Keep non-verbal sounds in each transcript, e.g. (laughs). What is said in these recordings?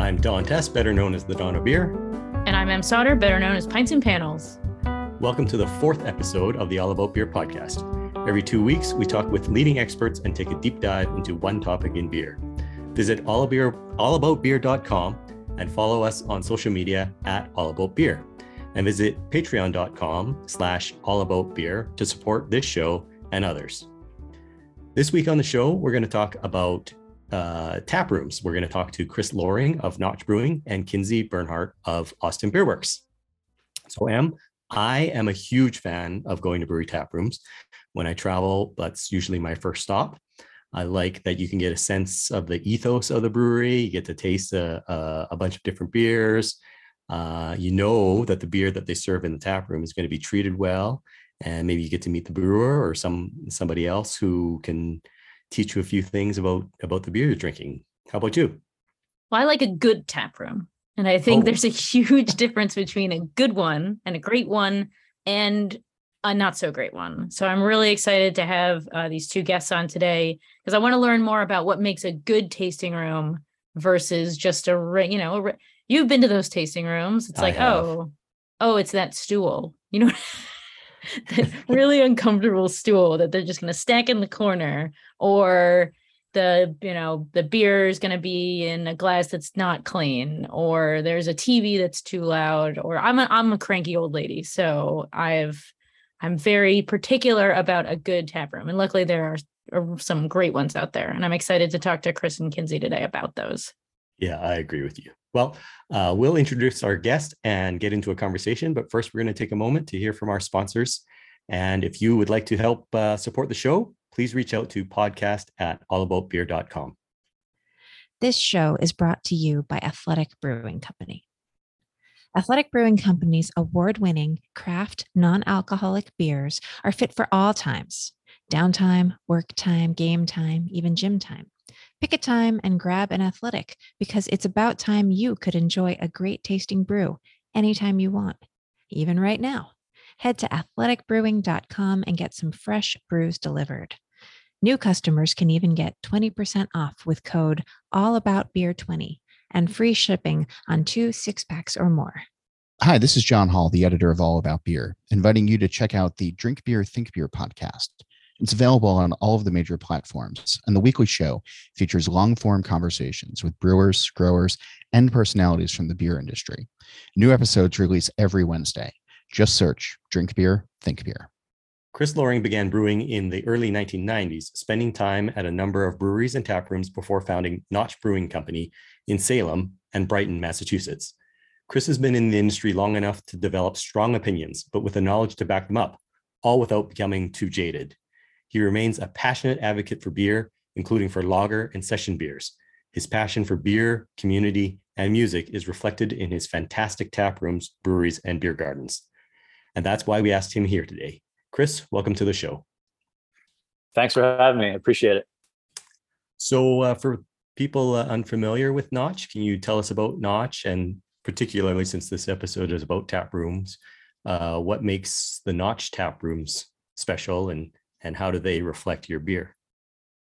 I'm Don Tse, better known as the Don of Beer. And I'm Em Sauter, better known as Pints and Panels. Welcome to the fourth episode of the All About Beer podcast. Every two weeks, we talk with leading experts and take a deep dive into one topic in beer. Visit allabout, allaboutbeer.com and follow us on social media at allaboutbeer. And visit patreon.com slash allaboutbeer to support this show and others. This week on the show, we're going to talk about uh, tap rooms. We're going to talk to Chris Lohring of Notch Brewing and Kinsey Bernhard of Austin Beerworks. So, Em, I am a huge fan of going to brewery tap rooms. When I travel, that's usually my first stop. I like that you can get a sense of the ethos of the brewery. You get to taste a, a, a bunch of different beers. Uh, you know that the beer that they serve in the tap room is going to be treated well, and maybe you get to meet the brewer or some somebody else who can teach you a few things about about the beer you're drinking. How about you? Well, I like a good tap room. And I think oh. there's a huge (laughs) difference between a good one and a great one and a not so great one. So I'm really excited to have uh, these two guests on today because I want to learn more about what makes a good tasting room versus just a you know a, you've been to those tasting rooms. It's like oh oh it's that stool you know that (laughs) really uncomfortable stool that they're just going to stack in the corner or the you know the beer is going to be in a glass that's not clean or there's a tv that's too loud or i'm a, I'm a cranky old lady so i've i'm very particular about a good tap room. And luckily there are, are some great ones out there and i'm excited to talk to chris and kinsey today about those. Yeah i agree with you well uh, we'll introduce our guest and get into a conversation but first we're going to take a moment to hear from our sponsors and if you would like to help uh, support the show please reach out to podcast at allaboutbeer.com. This show is brought to you by Athletic Brewing Company. Athletic Brewing Company's award winning craft non alcoholic beers are fit for all times downtime, work time, game time, even gym time. Pick a time and grab an athletic because it's about time you could enjoy a great tasting brew anytime you want, even right now head to athleticbrewing.com and get some fresh brews delivered. New customers can even get 20% off with code AllaboutBeer20 and free shipping on two six packs or more. Hi, this is John Hall, the editor of All About Beer, inviting you to check out the Drink Beer, Think Beer podcast. It's available on all of the major platforms, and the weekly show features long form conversations with brewers, growers, and personalities from the beer industry. New episodes release every Wednesday. Just search Drink Beer, Think Beer. Chris Lohring began brewing in the early 1990s, spending time at a number of breweries and tap rooms before founding Notch Brewing Company in Salem and Brighton, Massachusetts. Chris has been in the industry long enough to develop strong opinions, but with the knowledge to back them up, all without becoming too jaded. He remains a passionate advocate for beer, including for lager and session beers. His passion for beer, community, and music is reflected in his fantastic tap rooms, breweries, and beer gardens. And that's why we asked him here today. Chris, welcome to the show. Thanks for having me. I appreciate it. So, uh, for people uh, unfamiliar with Notch, can you tell us about Notch and particularly since this episode is about tap rooms, uh, what makes the Notch tap rooms special and and how do they reflect your beer?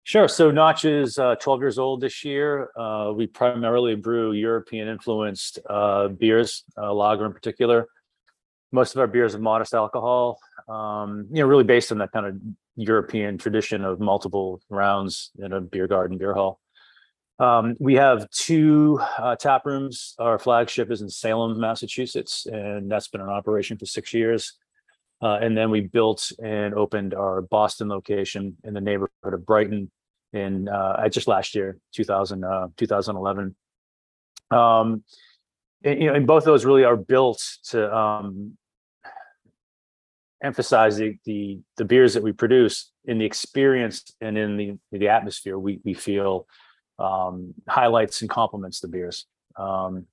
Sure. So Notch is uh, 12 years old this year. Uh, we primarily brew European influenced uh, beers, uh, lager in particular most of our beers have modest alcohol um, you know really based on that kind of european tradition of multiple rounds in a beer garden beer hall um, we have two uh, tap rooms our flagship is in salem massachusetts and that's been in operation for six years uh, and then we built and opened our boston location in the neighborhood of brighton in uh, just last year 2000 uh, 2011 um, and, you know, and both of those really are built to um, emphasize the, the the beers that we produce in the experience and in the the atmosphere we we feel um, highlights and complements the beers. Um,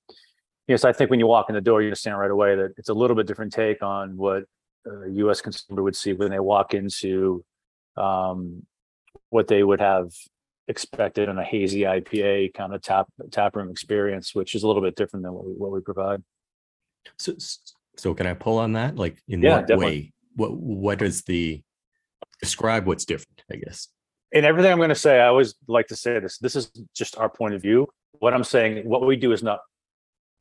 yes, I think when you walk in the door, you understand right away that it's a little bit different take on what a U.S. consumer would see when they walk into um, what they would have expected in a hazy IPA kind of tap tap room experience, which is a little bit different than what we what we provide. So, so can I pull on that? Like, in yeah, what definitely. way what what is the describe what's different i guess in everything i'm going to say i always like to say this this is just our point of view what I'm saying, what we do is not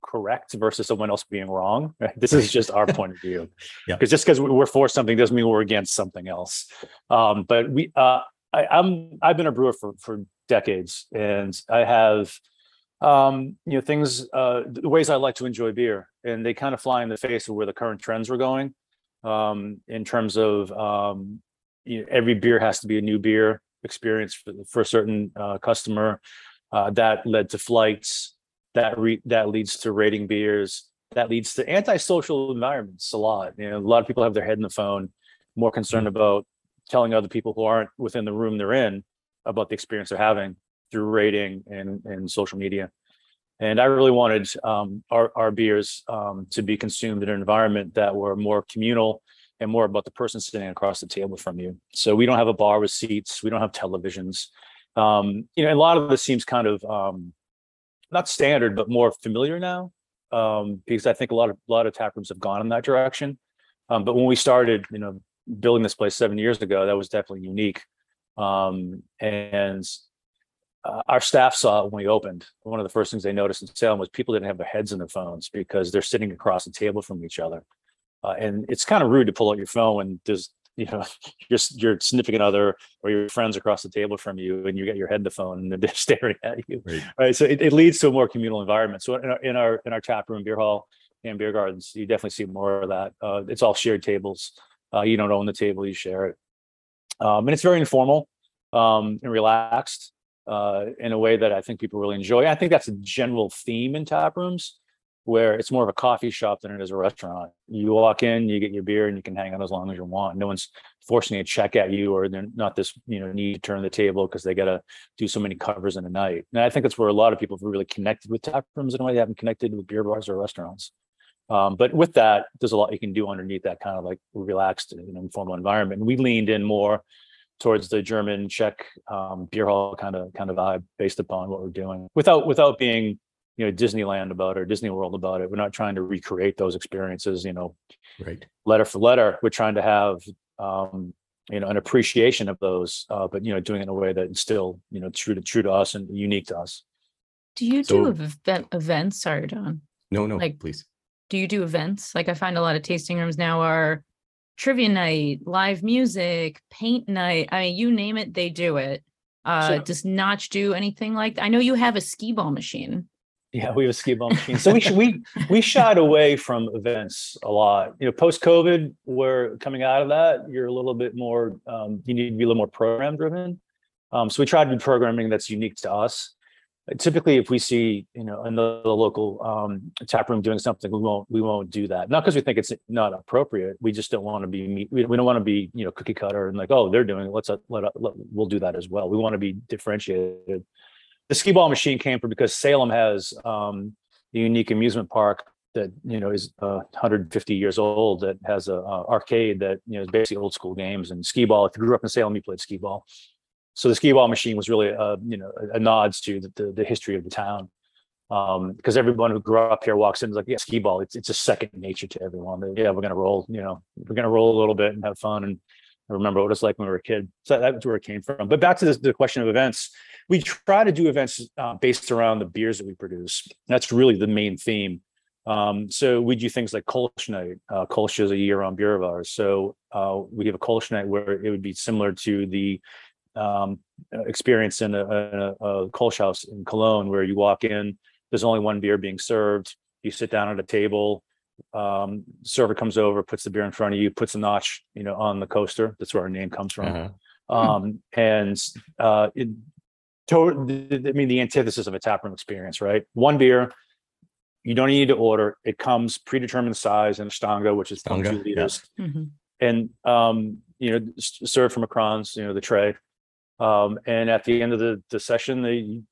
correct versus someone else being wrong. Right? (laughs) This is just our point of view. (laughs) Yeah. Because just because we're for something doesn't mean we're against something else. Um, but we, uh, I, I'm, I've been a brewer for for decades, and I have, um, you know, things, uh, the ways I like to enjoy beer, and they kind of fly in the face of where the current trends were going. Um, in terms of, um, you know, every beer has to be a new beer experience for, for a certain uh, customer. Uh, that led to flights. That re- that leads to rating beers. That leads to antisocial environments a lot. You know, a lot of people have their head in the phone, more concerned about telling other people who aren't within the room they're in about the experience they're having through rating and and social media. And I really wanted um, our our beers um, to be consumed in an environment that were more communal and more about the person sitting across the table from you. So we don't have a bar with seats. We don't have televisions. Um, you know, a lot of this seems kind of um, not standard, but more familiar now um, because I think a lot of a lot of tap rooms have gone in that direction. Um, but when we started, you know, building this place seven years ago, that was definitely unique. Um, and uh, our staff saw it when we opened. One of the first things they noticed in Salem was people didn't have their heads in their phones because they're sitting across the table from each other. Uh, and it's kind of rude to pull out your phone when there's you know (laughs) your your significant other or your friends across the table from you and you get your head in the phone and they're (laughs) staring at you. Right. right so it, it leads to a more communal environment. So in our in our, in our tap room beer hall and beer gardens you definitely see more of that. Uh, it's all shared tables. Uh, you don't own the table you share it. Um, and it's very informal um, and relaxed uh, in a way that i think people really enjoy. I think that's a general theme in tap rooms where it's more of a coffee shop than it is a restaurant. You walk in, you get your beer, and you can hang out as long as you want. No one's forcing a check at you, or they're not this you know need to turn the table because they got to do so many covers in a night. And I think that's where a lot of people have really connected with tap rooms in a way they haven't connected with beer bars or restaurants. Um, but with that, there's a lot you can do underneath that kind of like relaxed and informal environment. And we leaned in more towards the German Czech um, beer hall kind of kind of vibe based upon what we're doing without without being you know Disneyland about it or Disney World about it. We're not trying to recreate those experiences, you know, Right. letter for letter. We're trying to have um, you know an appreciation of those, uh, but you know, doing it in a way that's still you know true to true to us and unique to us. Do you So- do event, events? Sorry, Don. No, no, Like- please. Do you do events? Like I find a lot of tasting rooms now are trivia night, live music, paint night. I mean, you name it, they do it. Uh, Sure. does Notch do anything like that? I know you have a skee ball machine. Yeah, we have a skee ball machine. So we we we shied away from events a lot. You know, post COVID, we're coming out of that. You're a little bit more. Um, you need to be a little more program driven. Um, so we try to do programming that's unique to us. Typically, if we see you know another local um, tap room doing something, we won't we won't do that. Not because we think it's not appropriate. We just don't want to be we, we don't want to be you know cookie cutter and like oh they're doing it. Let's uh, let, let we'll do that as well. We want to be differentiated the skee ball machine came from because Salem has um, a unique amusement park that you know is uh, 150 years old that has a, uh arcade that you know is basically old school games and skee ball. If you grew up in Salem, you played skee ball. So the skee ball machine was really a you know a, a to the, the, the history of the town. Um, because everyone who grew up here walks in is like, yeah, skee ball. It's it's a second nature to everyone. Yeah, we're gonna roll. You know, we're gonna roll a little bit and have fun and I remember what it's like when we were a kid. So that's where it came from. But back to the question of events we try to do events uh, based around the beers that we produce. That's really the main theme. Um, so we do things like Kolsch night. Uh, Kolsch is a year-round beer of ours. So uh, we have a Kolsch night where it would be similar to the um, uh, experience in a, a, a Kolsch house in Cologne, where you walk in, there's only one beer being served. You sit down at a table. Um, server comes over, puts the beer in front of you, puts a notch, you know, on the coaster. That's where our name comes from Uh-huh. um and uh it to, i mean the antithesis of a taproom experience right? One beer you don't need to order. It comes predetermined size in a stange which is 0.2 Stange, yeah. liters. Mhm. and um you know s- served from a kranz you know the tray. Um and at the end of the the session they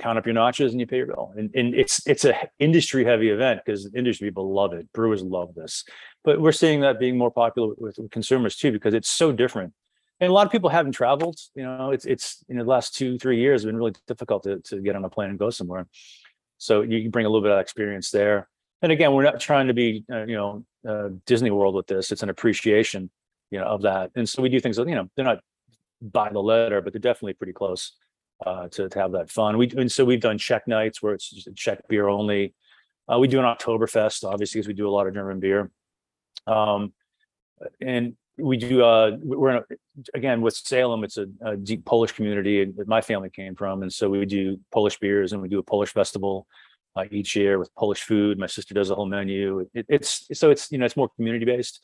count up your notches and you pay your bill. And, and it's it's a industry heavy event because industry people love it brewers love this. But we're seeing that being more popular with, with consumers too because it's so different and a lot of people haven't traveled you know it's it's in the last two three years have been really difficult to, to get on a plane and go somewhere so you can bring a little bit of experience there and again we're not trying to be uh, you know uh, disney world with this it's an appreciation you know of that and so we do things that you know they're not by the letter but they're definitely pretty close uh, to, to have that fun. We and so we've done Czech nights where it's just Czech beer only. Uh, we do an Oktoberfest, obviously, because we do a lot of German beer. Um, and we do uh we're a, again with Salem it's a, a, deep Polish community that my family came from. And so we do Polish beers and we do a Polish festival uh, each year with Polish food. My sister does a whole menu. It, it's so it's you know it's more community based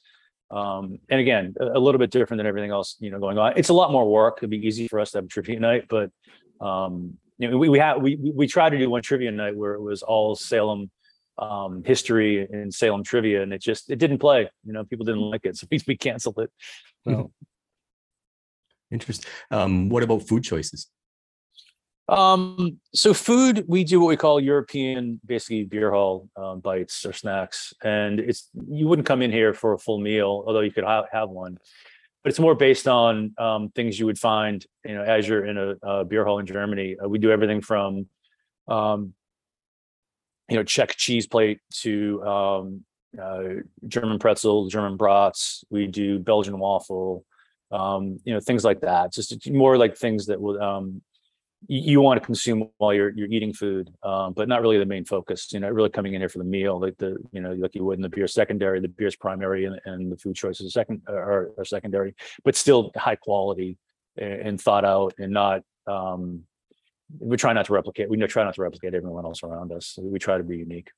um and again a, a, little bit different than everything else you know going on. It's a lot more work. It'd be easy for us to have a trivia night but um you know we we have we we tried to do one trivia night where it was all Salem um, history in Salem trivia, and it just it didn't play. You know, people didn't like it, (laughs) so we, we canceled it. So. Interesting. Um, what about food choices? Um, so food, we do what we call European, basically beer hall um, bites or snacks, and it's you wouldn't come in here for a full meal, although you could ha- have one. But it's more based on um, things you would find, you know, as you're in a, a beer hall in Germany. Uh, we do everything from um, you know, Czech cheese plate to um, uh, German pretzel, German brats. We do Belgian waffle, um, you know, things like that. Just more like things that would um, you, you, want to consume while you're you're eating food, um, but not really the main focus. You know, really coming in here for the meal, like the you know, like you would in the beer secondary. The beer's primary, and, and the food choices second are, are secondary, but still high quality and, and thought out, and not um, we try not to replicate. We try not to replicate everyone else around us. We try to be unique.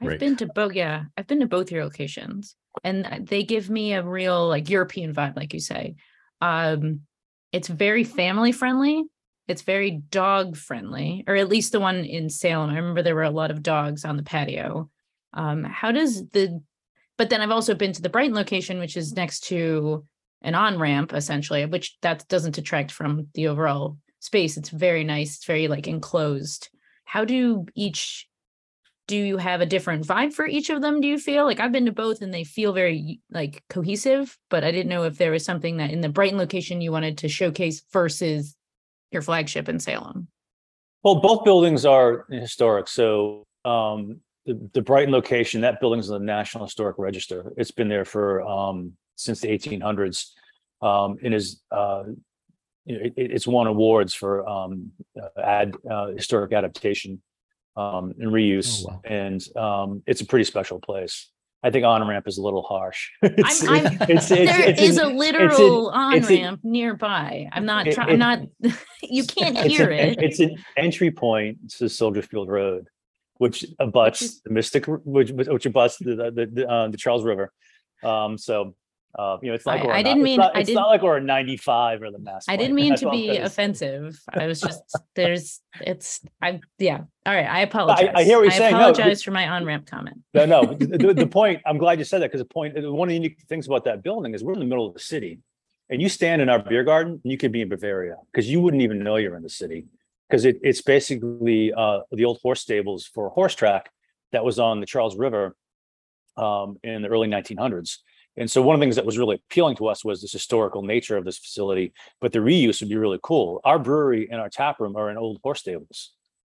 I've right. been to both. Yeah, I've been to both your locations, and they give me a real like European vibe, like you say. Um, it's very family friendly. It's very dog friendly, or at least the one in Salem. I remember there were a lot of dogs on the patio. Um, how does the? But then I've also been to the Brighton location, which is next to an on ramp, essentially, which that doesn't detract from the overall space. It's very nice. It's very like enclosed. How do each do you have a different vibe for each of them do you feel like i've been to both and they feel very like cohesive but i didn't know if there was something that in the brighton location you wanted to showcase versus your flagship in salem well both buildings are historic so um, the, the brighton location that building's in the national historic register it's been there for um, since the 1800s um, and is uh, it, it's won awards for um, uh, ad uh, historic adaptation um, and reuse, oh, wow. and um, it's a pretty special place. I think on ramp is a little harsh. (laughs) it's, I'm, I'm, it's, it's, there is a literal on ramp nearby. I'm not. Try, it, I'm not. (laughs) you (laughs) can't hear an, it. It's an entry point to Soldier Field Road, which abuts the Mystic, which which abuts the the, the, uh, the Charles River. Um, so uh, you know, it's like I, I didn't mean not, I it's didn't, not like we're a 95 or the mass. I didn't (laughs) mean to be offensive. I was just there's it's I yeah. All right, I apologize. I, I hear what you're I saying. I apologize no, for my on ramp comment. No, no. the, the (laughs) point. I'm glad you said that because the point. One of the unique things about that building is we're in the middle of the city, and you stand in our beer garden, and you could be in Bavaria because you wouldn't even know you're in the city because it, it's basically uh, the old horse stables for horse track that was on the Charles River um, in the early 1900s and so one of the things that was really appealing to us was this historical nature of this facility, but the reuse would be really cool. Our brewery and our tap room are in old horse stables.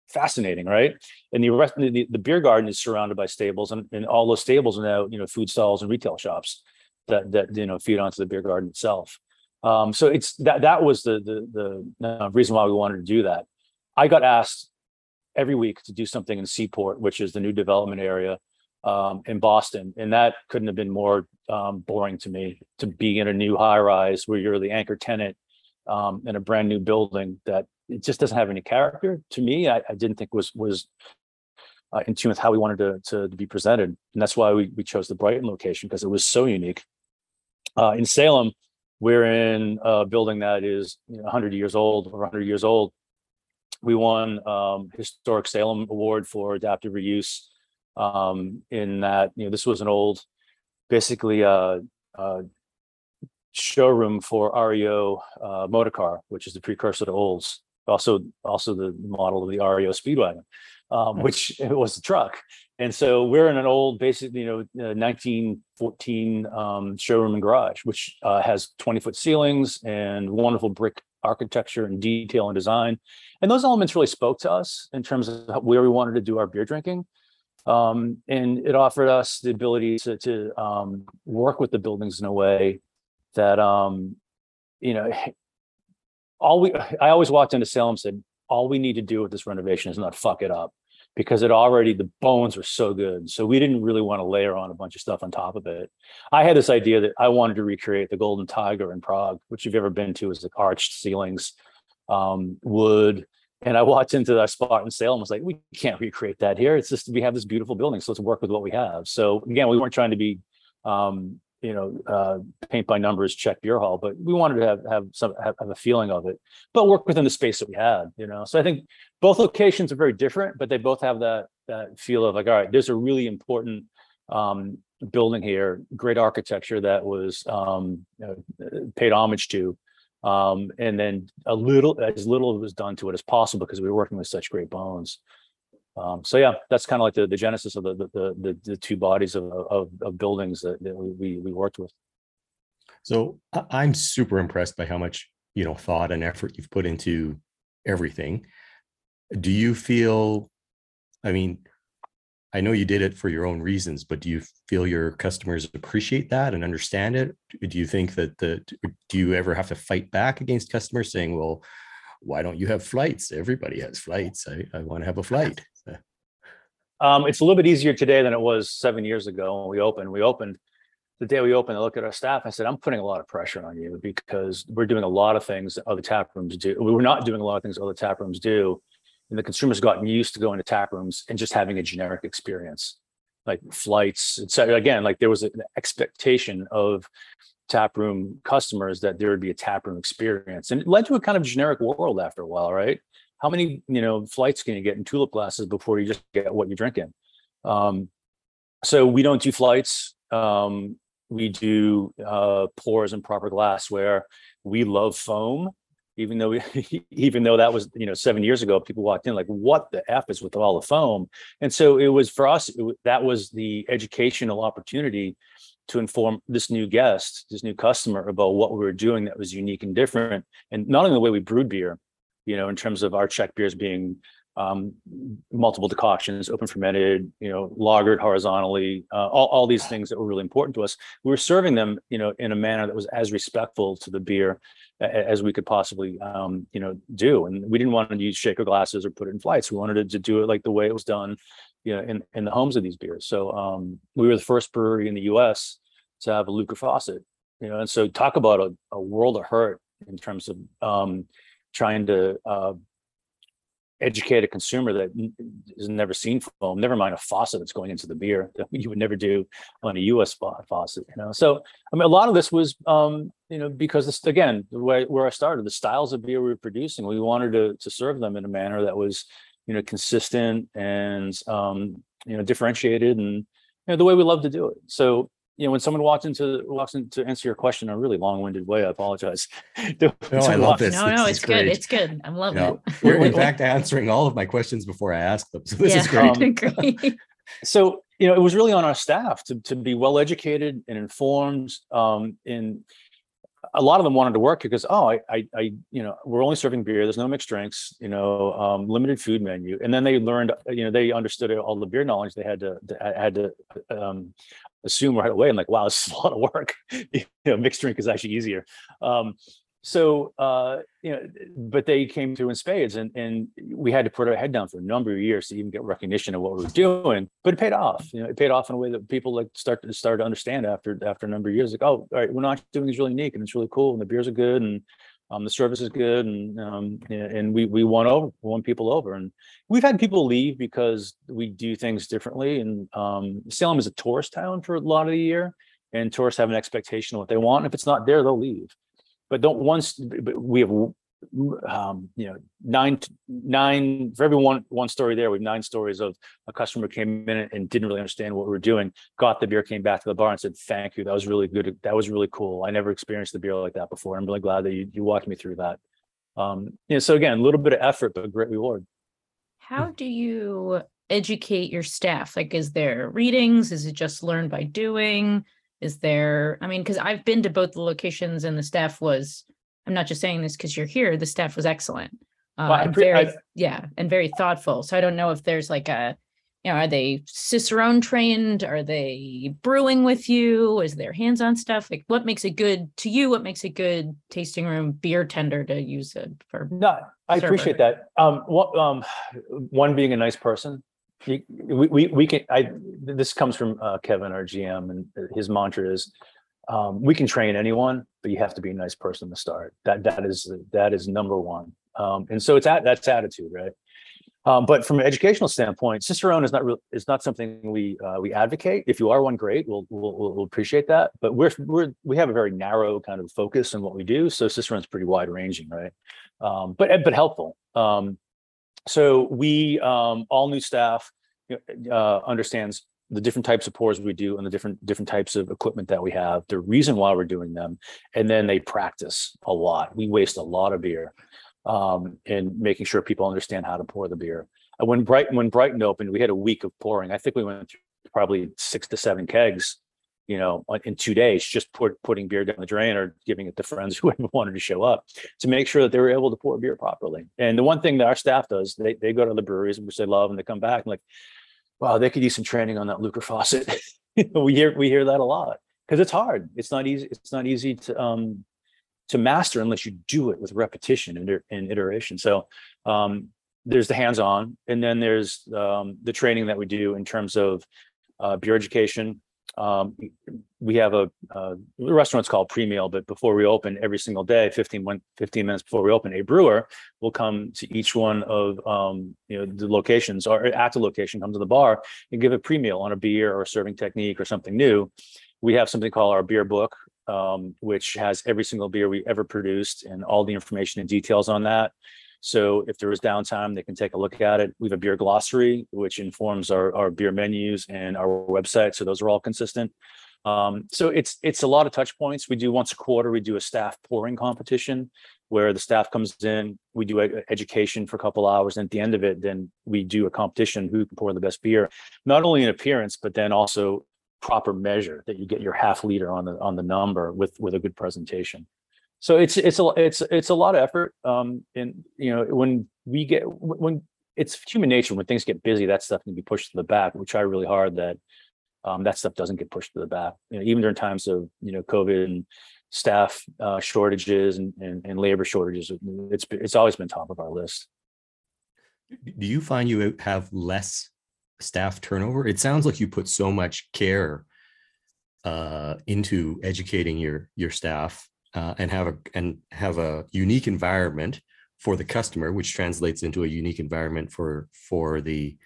Fascinating, right? And the rest the, the beer garden is surrounded by stables, and, and all those stables are now, you know, food stalls and retail shops that that you know feed onto the beer garden itself. Um, so it's that that was the the the uh, reason why we wanted to do that. I got asked every week to do something in Seaport, which is the new development area um, in Boston, and that couldn't have been more um, boring to me to be in a new high rise where you're the anchor tenant um, in a brand new building that it just doesn't have any character to me. I, I didn't think was was uh, in tune with how we wanted to, to, to be presented, and that's why we we chose the Brighton location because it was so unique. Uh, in Salem, we're in a building that is you know, 100 years old or 100 years old. We won um, historic Salem Award for adaptive reuse um, in that you know this was an old, basically a, uh, a uh, showroom for REO uh, motor car, which is the precursor to Olds. Also, also the model of the REO Speedwagon, um, which (laughs) was a truck. And so we're in an old, basically, you know, 1914 um, showroom and garage, which uh, has 20 foot ceilings and wonderful brick architecture and detail and design. And those elements really spoke to us in terms of where we wanted to do our beer drinking. Um, and it offered us the ability to, to um, work with the buildings in a way that, um, you know, (laughs) all we I always walked into Salem and said, all we need to do with this renovation is not fuck it up because it already the bones were so good. So we didn't really want to layer on a bunch of stuff on top of it. I had this idea that I wanted to recreate the Golden Tiger in Prague, which you've ever been to, is like arched ceilings, um, wood. And I walked into that spot in Salem. Was like, we can't recreate that here. It's just we have this beautiful building, so let's work with what we have. So again, we weren't trying to be um, you know, uh, paint by numbers, Czech beer hall, but we wanted to have have some have, have, a feeling of it, but work within the space that we had, you know. So I think both locations are very different, but they both have that that feel of like, all right, there's a really important um, building here, great architecture that was um, you know, paid homage to, um, and then a little as little was done to it as possible because we were working with such great bones. Um, so yeah, that's kind of like the, the genesis of the, the, the, the two bodies of, of, of buildings that, that we, we worked with. So I'm super impressed by how much, you know, thought and effort you've put into everything. Do you feel, I mean, I know you did it for your own reasons, but do you feel your customers appreciate that and understand it? Do you think that the, do you ever have to fight back against customers saying, well, why don't you have flights? Everybody has flights. I, I want to have a flight. Um, it's a little bit easier today than it was seven years ago when we opened. We opened the day we opened. I look at our staff. I said, "I'm putting a lot of pressure on you because we're doing a lot of things that other tap rooms do. We were not doing a lot of things other tap rooms do, and the consumers gotten used to going to tap rooms and just having a generic experience, like flights, etc. Again, like there was an expectation of tap room customers that there would be a tap room experience, and it led to a kind of generic world after a while, right? how many you know flights can you get in tulip glasses before you just get what you're drinking? Um, so we don't do flights. Um, we do uh, pours and proper glassware. We love foam even though (laughs) even though that was you know seven years ago people walked in like what the f is with all the foam? And so it was for us it, that was the educational opportunity to inform this new guest this new customer about what we were doing that was unique and different. And not only the way we brewed beer you know, in terms of our Czech beers being um, multiple decoctions, open fermented, you know, lagered horizontally, uh, all, all these things that were really important to us. We were serving them, you know, in a manner that was as respectful to the beer as we could possibly, um, you know, do. And we didn't want to use shaker glasses or put it in flights. We wanted to do it like the way it was done, you know, in, in the homes of these beers. So um, we were the first brewery in the U.S. to have a Lukr faucet, you know, and so talk about a, a world of hurt in terms of um, trying to uh, educate a consumer that has never seen foam, never mind a faucet that's going into the beer (laughs) that you would never do on a U.S. faucet. You know, so I mean, a lot of this was, um, you know, because this again, way where I started, the styles of beer we were producing, we wanted to to serve them in a manner that was, you know, consistent and um, you know differentiated and you know the way we love to do it. So you know, when someone walks into walks in to answer your question in a really long-winded way, I apologize. (laughs) no, I love this. No, no, it's good. Great. It's good. I'm loving you know, it. (laughs) We're in fact (laughs) answering all of my questions before I ask them. So this yeah. is great. Um, great. so you know, it was really on our staff to to be well educated and informed um, in a lot of them wanted to work because oh I, I, I you know we're only serving beer there's no mixed drinks you know um, limited food menu and then they learned you know they understood all the beer knowledge they had to, to had to um, assume right away. I'm like, wow, this is (laughs) a lot of work. you know, mixed drink is actually easier. Um, so uh, you know, but they came through in spades, and and we had to put our head down for a number of years to even get recognition of what we were doing. But it paid off. You know, it paid off in a way that people like start to start to understand after after a number of years. Like, oh, all right, we're not doing is really unique, and it's really cool, and the beers are good, and um, the service is good, and um, and we we won over won people over, and we've had people leave because we do things differently. And um, Salem is a tourist town for a lot of the year, and tourists have an expectation of what they want. If it's not there, they'll leave. But don't once but we have um, you know, nine, nine for every one, one story there, we have nine stories of a customer came in and didn't really understand what we were doing, got the beer, came back to the bar and said, thank you. That was really good. That was really cool. I never experienced the beer like that before. I'm really glad that you, you walked me through that. Um, you know, so again, a little bit of effort, but great reward. How do you educate your staff? Like, is there readings? Is it just learned by doing? Is there, I mean, because I've been to both the locations and the staff was I'm not just saying this because you're here. The staff was excellent. Uh, well, and pre- very, I, yeah, and very thoughtful. So I don't know if there's like a you know, are they Cicerone trained? Are they brewing with you? Is there hands-on stuff? Like what makes it good to you? What makes a good tasting room beer tender to use it for? No, I Server. appreciate that. Um, what, um, one being a nice person. You- We, we, we can, I, this comes from, uh, Kevin, our GM, and his mantra is, um, we can train anyone, but you have to be a nice person to start. That, that is, that is number one. Um, and so it's at, that's attitude, right? Um, but from an educational standpoint, Cicerone is not real, is not something we, uh, we advocate. If you are one, great, we'll, we'll, we'll appreciate that. But we're, we're, we have a very narrow kind of focus in what we do. So Cicerone's pretty wide ranging, right? Um, but, but helpful. Um, so we, um, all new staff, uh, understands the different types of pours we do and the different, different types of equipment that we have, the reason why we're doing them. And then they practice a lot. We waste a lot of beer um, making sure people understand how to pour the beer. And when Brighton, when Brighton opened, we had a week of pouring. I think we went through probably six to seven kegs, you know, in two days, just put, putting beer down the drain or giving it to friends (laughs) who wanted to show up to make sure that they were able to pour beer properly. And the one thing that our staff does, they, they go to the breweries, which they love, and they come back and like, wow, they could use some training on that Lukr faucet. (laughs) we hear, we hear that a lot because it's hard. It's not easy. It's not easy to, um, to master unless you do it with repetition and, and iteration. So um, there's the hands-on, and then there's um, the training that we do in terms of uh, beer education. Um, we have a, uh, the restaurant's called pre-meal, but before we open every single day, 15, min- 15 minutes before we open, a brewer will come to each one of um, you know the locations or at the location, come to the bar and give a pre-meal on a beer or a serving technique or something new. We have something called our beer book, um, which has every single beer we ever produced and all the information and details on that. So if there is downtime, they can take a look at it. We have a beer glossary, which informs our, our beer menus and our website. So those are all consistent. Um, so it's it's a lot of touch points. We do once a quarter, we do a staff pouring competition where the staff comes in, we do e- education for a couple hours, and at the end of it, then we do a competition who can pour the best beer, not only in appearance, but then also proper measure that you get your half liter on the on the number with with a good presentation so it's it's a it's it's a lot of effort um and you know when we get when it's human nature when things get busy that stuff can be pushed to the back we try really hard that um that stuff doesn't get pushed to the back you know even during times of you know covid and staff uh shortages and and, and labor shortages it's it's always been top of our list Do you find you have less staff turnover? It sounds like you put so much care uh, into educating your your staff uh, and have a and have a unique environment for the customer, which translates into a unique environment for for the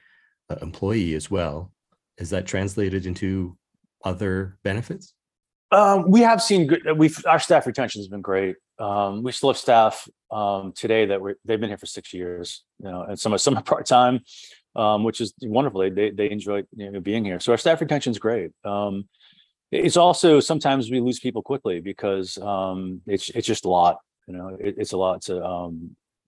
uh, employee as well. Is that translated into other benefits? Um, we have seen good, we've, our staff retention has been great. Um, we still have staff, um, today that were, they've been here for six years, you know, and some are, some are part-time, um, which is wonderful. They, they enjoy, you know, being here. So our staff retention is great. Um, it's also, sometimes we lose people quickly because, um, it's, it's just a lot, you know, it, it's a lot to,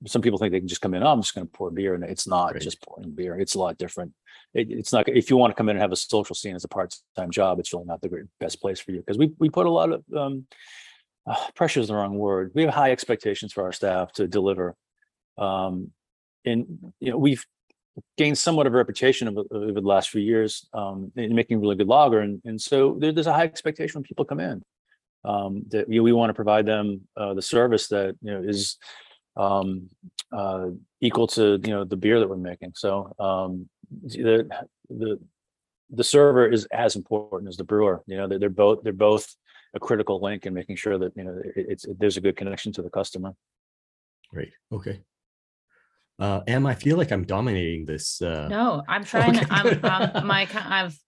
some people think they can just come in, oh, I'm just going to pour beer and it's not Right. just pouring beer. It's a lot different. It, it's not, if you want to come in and have a social scene as a part-time job, it's really not the great, best place for you. Because we, we put a lot of, um, uh, pressure is the wrong word. We have high expectations for our staff to deliver. Um, and, you know, we've gained somewhat of a reputation over, over the last few years, um, in making really good lager. And, and so there, there's a high expectation when people come in. Um, that we, we want to provide them, uh, the service that, you know, is, um, uh, equal to, you know, the beer that we're making. So, um, the, the, the server is as important as the brewer, you know, they're, they're both, they're both a critical link in making sure that, you know, it- it's, there's a good connection to the customer. Great. Okay. Uh, Em, I feel like I'm dominating this. Uh, No, I'm (laughs) trying. Okay, I'm, good. I'm (laughs) my I've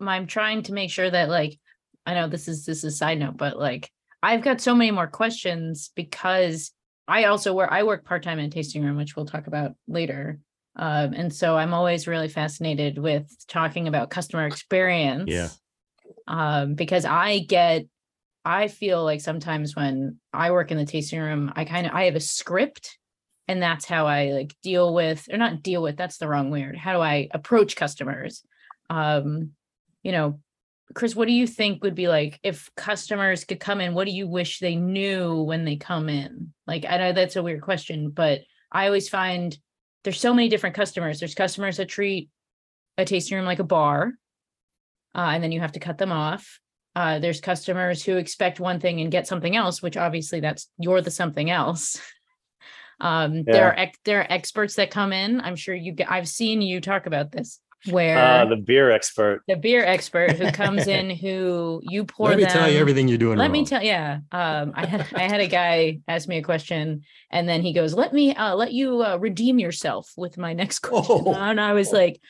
I'm trying to make sure that like I know this is this is a side note, but like I've got so many more questions because I also work I work part time in a tasting room, which we'll talk about later. Um, and so I'm always really fascinated with talking about customer experience. Um, because I get I feel like sometimes when I work in the tasting room, I kind of I have a script and that's how I like deal with or not deal with that's the wrong word. How do I approach customers? Um, you know, Chris, what do you think would be like if customers could come in? What do you wish they knew when they come in? Like, I know that's a weird question, but I always find there's so many different customers. There's customers that treat a tasting room like a bar, uh, and then you have to cut them off. Uh, there's customers who expect one thing and get something else, which obviously that's you're the something else. (laughs) Um, there are there are experts that come in. I'm sure you get. I've seen you talk about this where Uh, the beer expert. the beer expert who comes in (laughs) who you pour Let me them. tell you everything you're doing Let me wrong. tell yeah. Um I had I had a guy ask me a question and then he goes, "Let me uh let you uh, redeem yourself with my next (laughs) question." Oh. And I was like,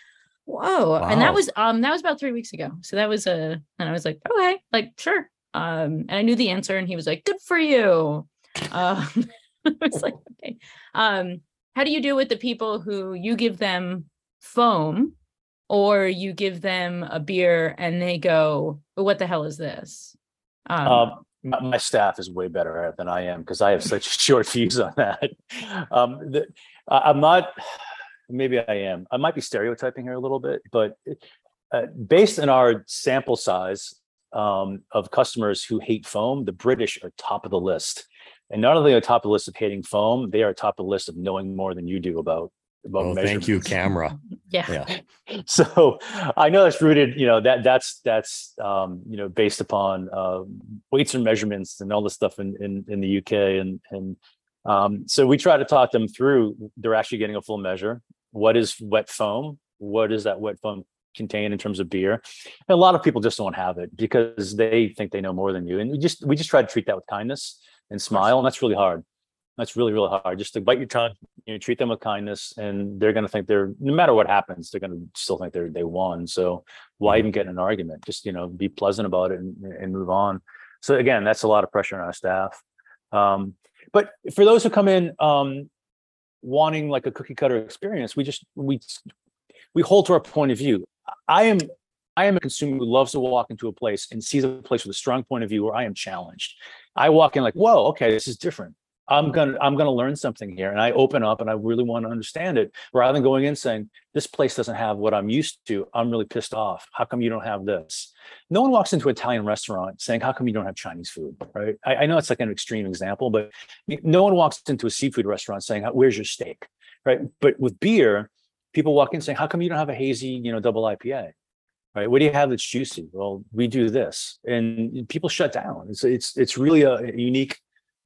"Whoa." And that was um that was about 3 weeks ago. So that was a and I was like, "Okay, like sure." Um and I knew the answer and he was like, "Good for you." Um (laughs) I was like, "Okay." Um how do you deal with the people who you give them foam or you give them a beer and they go, "What the hell is this?" Um, Um, my, staff is way better at it than I am because I have such (laughs) short fuse on that. Um, the, I'm not. (sighs) Maybe I am. I might be stereotyping here a little bit, but uh, based on our sample size um, of customers who hate foam, the British are top of the list. And not only are top of the list of hating foam, they are top of the list of knowing more than you do about about Oh, thank you, camera. (laughs) yeah. Yeah. so I know that's rooted, you know, that that's that's um, you know based upon uh, weights and measurements and all this stuff in in, in the UK and and um, so we try to talk them through. They're actually getting a full measure. What is wet foam? What does that wet foam contain in terms of beer? And a lot of people just don't have it because they think they know more than you. And we just we just try to treat that with kindness and smile, and that's really hard. That's really really hard. Just to bite your tongue, you know, treat them with kindness, and they're going to think they're no matter what happens, they're going to still think they're they won. So why even get in an argument? Just you know, be pleasant about it and, and move on. So again, that's a lot of pressure on our staff. Um, but for those who come in um, wanting like a cookie cutter experience, we just we we hold to our point of view. I am I am a consumer who loves to walk into a place and sees a place with a strong point of view where I am challenged. I walk in like, whoa, okay, this is different. I'm gonna I'm gonna learn something here, and I open up and I really want to understand it, rather than going in saying this place doesn't have what I'm used to. I'm really pissed off. How come you don't have this? No one walks into an Italian restaurant saying, "How come you don't have Chinese food?" Right? I, I know it's like an extreme example, but no one walks into a seafood restaurant saying, "Where's your steak?" Right? But with beer, people walk in saying, "How come you don't have a hazy, you know, double IPA?" Right? What do you have that's juicy? Well, we do this, and people shut down. It's it's it's really a unique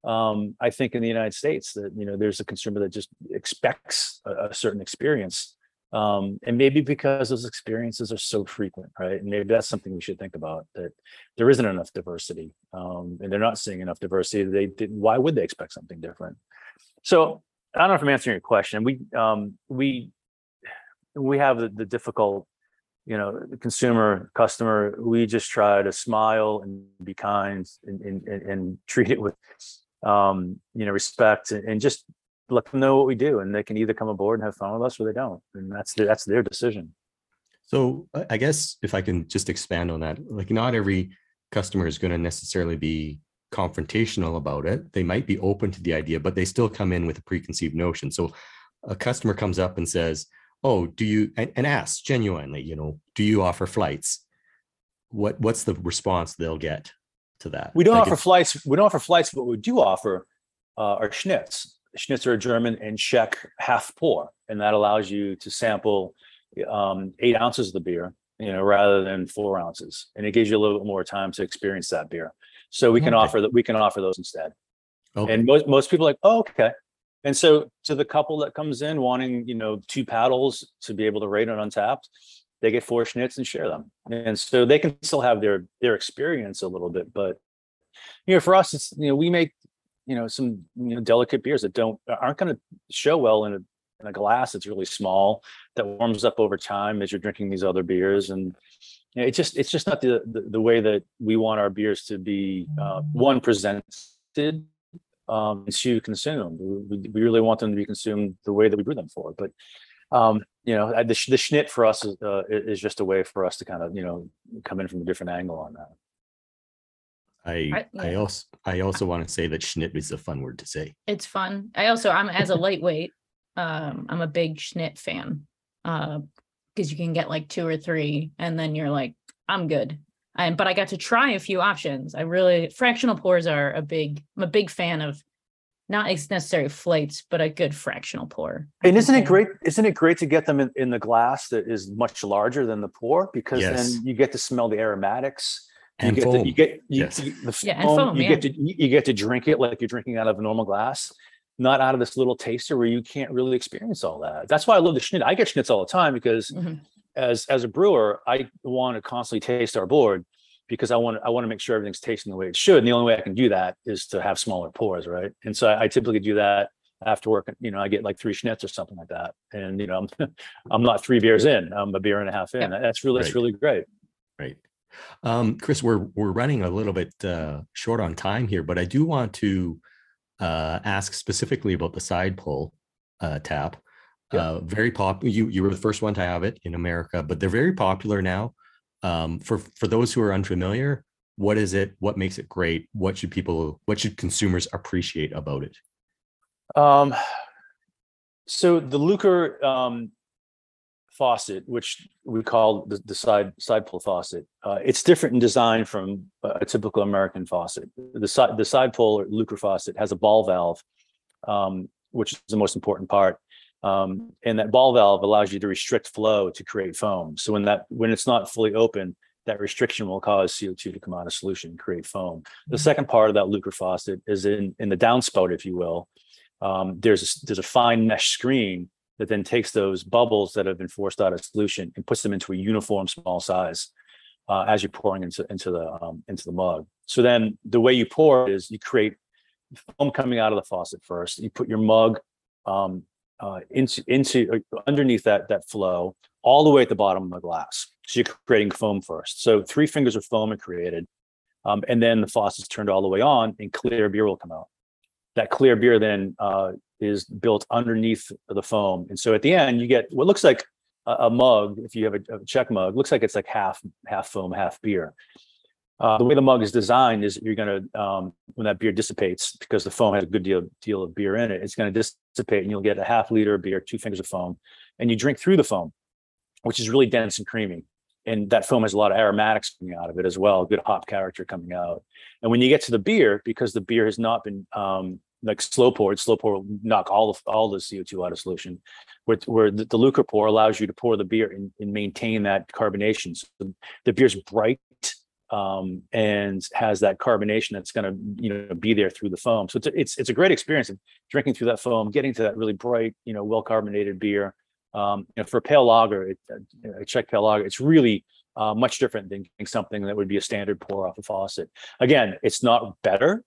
um, I think in the United States that you know there's a consumer that just expects a, a certain experience, um, and maybe because those experiences are so frequent, right? And maybe that's something we should think about that there isn't enough diversity, um, and they're not seeing enough diversity. They did, why would they expect something different? So I don't know if I'm answering your question. We um, we we have the, the difficult you know consumer customer we just try to smile and be kind and, and, and, and treat it with um, you know, respect and, and just let them know what we do, and they can either come aboard and have fun with us or they don't, and that's their, that's their decision. So I guess if I can just expand on that, like not every customer is going to necessarily be confrontational about it. They might be open to the idea, but they still come in with a preconceived notion. So a customer comes up and says, "Oh, do you?" and, and asks genuinely, you know, "Do you offer flights?" What what's the response they'll get to that? We don't Like offer flights. We don't offer flights, but we do offer uh, are schnitts. Schnitts are a German and Czech half pour, and that allows you to sample um, eight ounces of the beer, you know, rather than four ounces, and it gives you a little bit more time to experience that beer. So we can Okay. offer that. We can offer those instead. Okay. And most most people are like, oh, okay. And so to the couple that comes in wanting, you know, two paddles to be able to rate it Untappd, they get four schnitts and share them. And so they can still have their their experience a little bit. But you know, for us, it's you know, we make, you know, some you know delicate beers that don't aren't going to show well in a in a glass that's really small that warms up over time as you're drinking these other beers and you know, it just it's just not the, the the way that we want our beers to be uh, one presented um, to consume. We, we really want them to be consumed the way that we brew them for. But um, you know, the the schnitt for us is uh, is just a way for us to kind of you know come in from a different angle on that. I I- I also I also want to say that schnitt is a fun word to say. it's fun. I also I'm as a lightweight, um, I'm a big Schnitt fan. Uh because you can get like two or three and then you're like, I'm good. And but I got to try a few options. I really fractional pours are a big I'm a big fan of not necessarily flights, but a good fractional pour. And isn't it great? Isn't it great to get them in, in the glass that is much larger than the pour? Because Yes. then you get to smell the aromatics. You And get to, you get you, Yes. you- the Yeah, foam, foam, you yeah. get to you you get to drink it like you're drinking out of a normal glass, not out of this little taster where you can't really experience all that. That's why I love the schnitts. I get schnitts all the time because Mhm. as as a brewer, I want to constantly taste our board because I want I want to make sure everything's tasting the way it should. And the only way I can do that is to have smaller pours, right? And so I, I typically do that after work. You know, I get like three schnitts or something like that, and you know, I'm (laughs) I'm not three beers in. I'm a beer and a half in. Yeah. That's really Right. that's really great. Right. Um, Chris, we're we're running a little bit uh, short on time here, but I do want to uh, ask specifically about the side pull uh, tap. Yeah. Uh, very popular. You you were the first one to have it in America, but they're very popular now. Um, for for those who are unfamiliar, what is it? What makes it great? What should people? What should consumers appreciate about it? Um, so the Lukr um, faucet, which we call the, the side side pull faucet, uh, it's different in design from a typical American faucet. The side the side pull or Lukr faucet has a ball valve, um, which is the most important part. Um, and that ball valve allows you to restrict flow to create foam. So when that when it's not fully open, that restriction will cause CO2 to come out of solution and create foam. The second part of that Lukr faucet is in in the downspout, if you will. Um, there's a, there's a fine mesh screen that then takes those bubbles that have been forced out of solution and puts them into a uniform small size uh, as you're pouring into into the um, into the mug. So then the way you pour is you create foam coming out of the faucet first. You put your mug um, uh, into into uh, underneath that that flow all the way at the bottom of the glass. So you're creating foam first. So three fingers of foam are created, um, and then the faucet's turned all the way on, and clear beer will come out. That clear beer then uh, is built underneath the foam, and so at the end you get what looks like a, a mug. If you have a, a Czech mug, looks like it's like half half foam, half beer. Uh, the way the mug is designed is you're going to um, when that beer dissipates because the foam has a good deal deal of beer in it, it's going to dissipate, and you'll get a half liter of beer, two fingers of foam, and you drink through the foam, which is really dense and creamy. And that foam has a lot of aromatics coming out of it as well, good hop character coming out. And when you get to the beer, because the beer has not been um, like slow poured, slow pour will knock all of all the CO2 out of solution. Where, where the, the Lukr pour allows you to pour the beer and, and maintain that carbonation. So the, the beer's bright um, and has that carbonation that's going to you know be there through the foam. So it's a, it's it's a great experience of drinking through that foam, getting to that really bright, you know, well carbonated beer. Um, you know, for pale lager, it, uh, a Czech pale lager, it's really uh, much different than getting something that would be a standard pour off a faucet. Again, it's not better.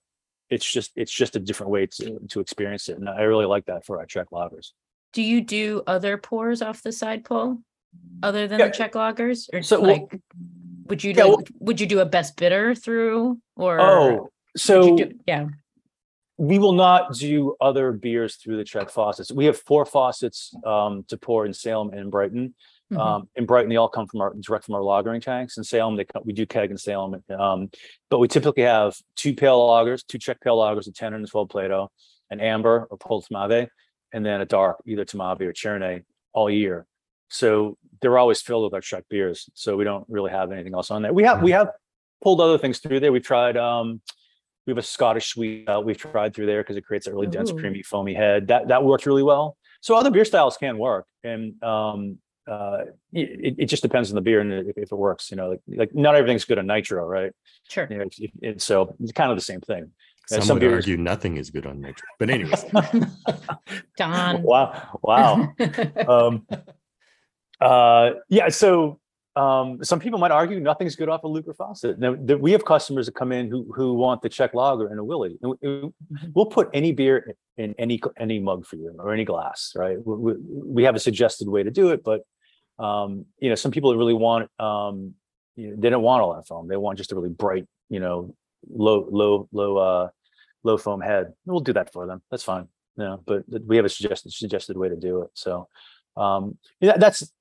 It's just it's just a different way to to experience it, and I really like that for our Czech lagers. Do you do other pours off the side pull other than Yeah. the Czech lagers? Or So, well- like, would you Yeah, do, well- would you do a best bitter through or? Oh, so do- yeah, we will not do other beers through the Czech faucets. We have four faucets um, to pour in Salem and Brighton. Mhm. Um, in Brighton, they all come from our direct from our lagering tanks. In Salem, they come, we do keg in Salem. Um, but we typically have two pale lagers, two Czech pale lagers, a 10 and a 12 Plato, an amber or Polotmavé, and then a dark, either Tmave or Cherney all year. So they're always filled with our Czech beers. So we don't really have anything else on there. We have we have pulled other things through there. We've tried um we have a Scottish sweet uh, we've tried through there because it creates a really dense, Ooh. creamy, foamy head. That that worked really well. So other beer styles can work. And um uh it, it just depends on the beer and if, if it works, you know, like, like not everything's good on nitro, right? sure. You know, it's, it's so it's kind of the same thing. Some, some would beers- argue nothing is good on nitro. But (laughs) anyways, (laughs) Don. wow. Wow. (laughs) um uh yeah so um some people might argue nothing's good off a Lukr faucet now we have customers that come in who who want the czech lager and a willy And we- we'll put any beer in any any mug for you or any glass right? We, we, we have a suggested way to do it but um you know some people really want um you know, they don't want all that foam. They want just a really bright you know low low low uh low foam head. We'll do that for them. That's fine. No but we have a suggested suggested way to do it. So um yeah that's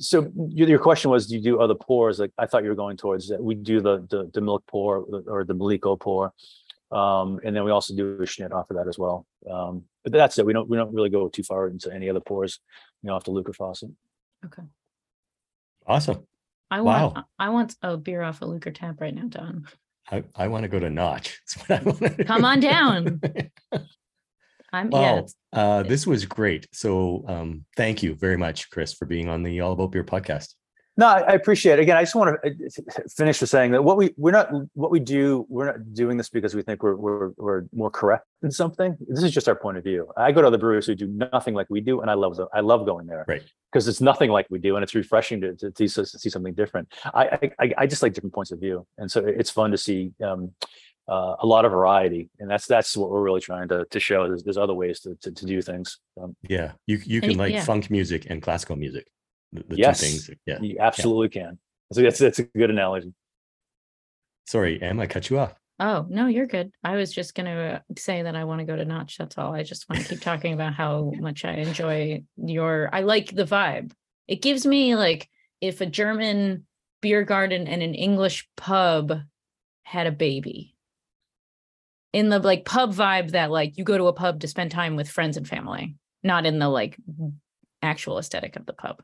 so your, your question was do you do other pours like i thought you were going towards that we do the the, the milk pour or the Mlíko pour um and then we also do a schnitt off of that as well um but that's it we don't we don't really go too far into any other pours you know off the Lukr faucet Okay. awesome. I want Wow. I want a beer off a Lukr tap right now, Don. I, I want to go to Notch. (laughs) I want to Come on down. (laughs) (laughs) I'm yeah. Uh, this was great. So um, thank you very much, Chris, for being on the All About Beer podcast. No, I I appreciate it. Again, I just want to finish with saying that what we we're not what we do we're not doing this because we think we're we're we're more correct in something. This is just our point of view. I go to other breweries who do nothing like we do, and I love them. I love going there, Right. Because it's nothing like we do, and it's refreshing to to, to see, to see something different. I, I I just like different points of view, and so it's fun to see um, uh, a lot of variety, and that's that's what we're really trying to to show. There's there's other ways to to, to do things. Um, Yeah, you you can like yeah. funk music and classical music. The, the Yes. two things. Yeah. you absolutely can. So that's that's a good analogy. Sorry, Em, I cut you off. Oh, no, you're good. I was just going to say that I want to go to Notch. That's all. I just want to keep (laughs) talking about how much I enjoy your, I like the vibe. It gives me like if a German beer garden and an English pub had a baby. In the like pub vibe that like you go to a pub to spend time with friends and family, not in the like actual aesthetic of the pub.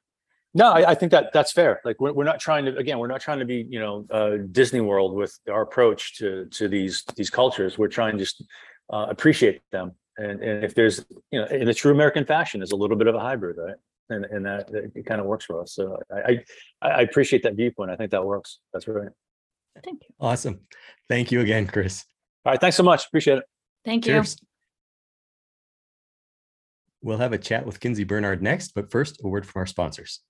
No, I, I think that that's fair. Like we're, we're not trying to again, we're not trying to be you know uh, Disney World with our approach to to these these cultures. We're trying to just uh, appreciate them, and and if there's you know in the true American fashion, there's a little bit of a hybrid, right? And and that, that it kind of works for us. So I, I I appreciate that viewpoint. I think that works. That's right. Thank you. Awesome. Thank you again, Chris. All right, thanks so much. Appreciate it. Thank you. Cheers. We'll have a chat with Kinsey Bernhard next, but first, a word from our sponsors.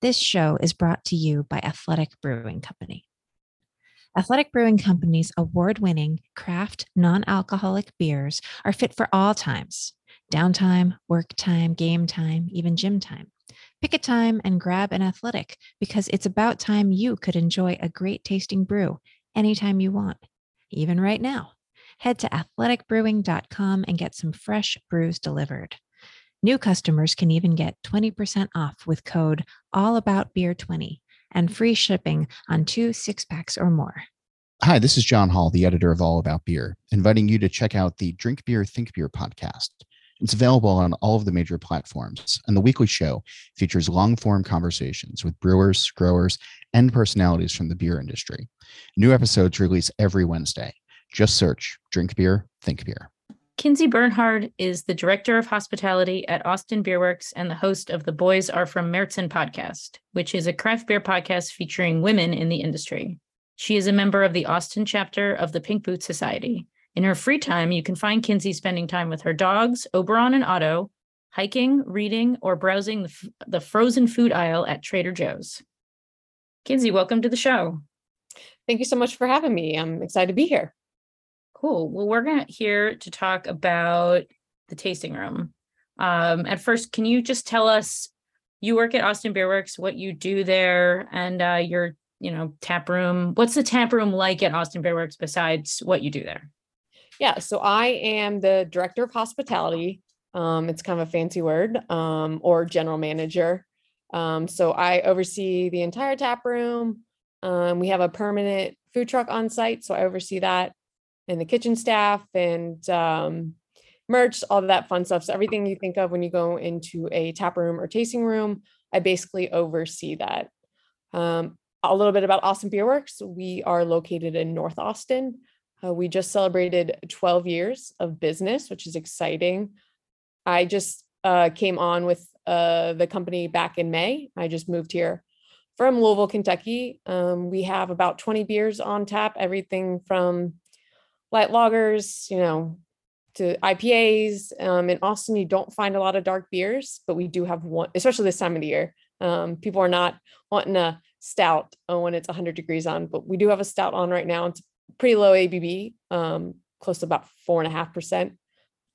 This show is brought to you by Athletic Brewing Company. Athletic Brewing Company's award winning craft non alcoholic beers are fit for all times downtime, work time, game time, even gym time. Pick a time and grab an athletic because it's about time you could enjoy a great tasting brew anytime you want, even right now. Head to athleticbrewing.com and get some fresh brews delivered. New customers can even get 20% off with code all about beer 20 and free shipping on two six packs or more. Hi, this is John Holl, the editor of All About Beer, inviting you to check out the Drink Beer, Think Beer podcast. It's available on all of the major platforms, and the weekly show features long form conversations with brewers, growers, and personalities from the beer industry. New episodes release every Wednesday. Just search Drink Beer, Think Beer. Kinsey Bernhard is the director of hospitality at Austin Beerworks and the host of the Boys Are From Märzen podcast, which is a craft beer podcast featuring women in the industry. She is a member of the Austin chapter of the Pink Boot Society. In her free time, you can find Kinsey spending time with her dogs, Oberon and Otto, hiking, reading, or browsing the, f- the frozen food aisle at Trader Joe's. Kinsey, welcome to the show. Thank you so much for having me. I'm excited to be here. Cool. Well, we're gonna here to talk about the tasting room. Um, at first, can you just tell us you work at Austin Beerworks, what you do there, and uh, your you know tap room? What's the tap room like at Austin Beerworks besides what you do there? Yeah, so I am the director of hospitality. Um, it's kind of a fancy word, um, or general manager. Um, so I oversee the entire tap room. Um, we have a permanent food truck on site, so I oversee that and the kitchen staff and um, merch, all of that fun stuff. So everything you think of when you go into a tap room or tasting room, I basically oversee that. Um, a little bit about Austin Beerworks. We are located in North Austin. Uh, we just celebrated 12 years of business, which is exciting. I just uh, came on with uh, the company back in May. I just moved here from Louisville, Kentucky. Um, we have about 20 beers on tap, everything from light lagers, you know, to IPAs. Um, in Austin, you don't find a lot of dark beers, but we do have one, especially this time of the year. Um, people are not wanting a stout uh, when it's 100 degrees on, but we do have a stout on right now. It's pretty low ABV, um, close to about four and a half percent.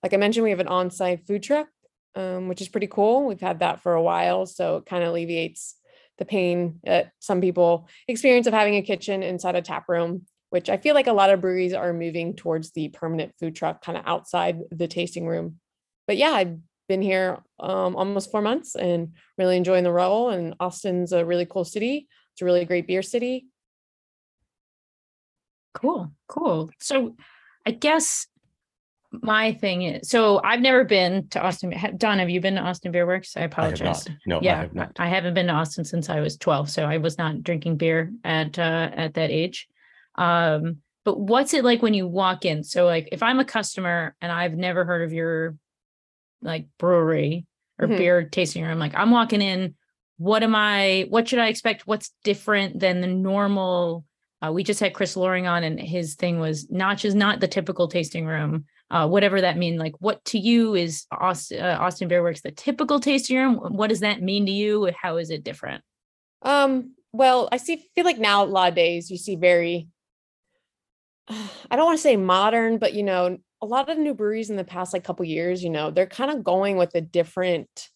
Like I mentioned, we have an on-site food truck, um, which is pretty cool. We've had that for a while, so it kind of alleviates the pain that some people experience of having a kitchen inside a tap room. Which I feel like a lot of breweries are moving towards the permanent food truck, kind of outside the tasting room. But yeah, I've been here um, almost four months and really enjoying the role. And Austin's a really cool city. It's a really great beer city. Cool, cool. So, I guess my thing is, so I've never been to Austin. Ha- Don, have you been to Austin Beerworks? I I have apologize. not. No, I yeah, have not. I haven't been to Austin since I was 12, so I was not drinking beer at uh, at that age. Um, but what's it like when you walk in? So like if I'm a customer and I've never heard of your like brewery or Mhm. beer tasting room, like I'm walking in, what am I what should I expect? What's different than the normal? Uh, we just had Chris Lohring on and his thing was Notch is not the typical tasting room. Uh, whatever that mean, like what to you is Austin, uh, Austin Beerworks the typical tasting room? What does that mean to you? How is it different? Um, well, I see feel like now a lot of days you see very (sighs) I don't want to say modern, but you know, a lot of the new breweries in the past like couple years, you know, they're kind of going with a different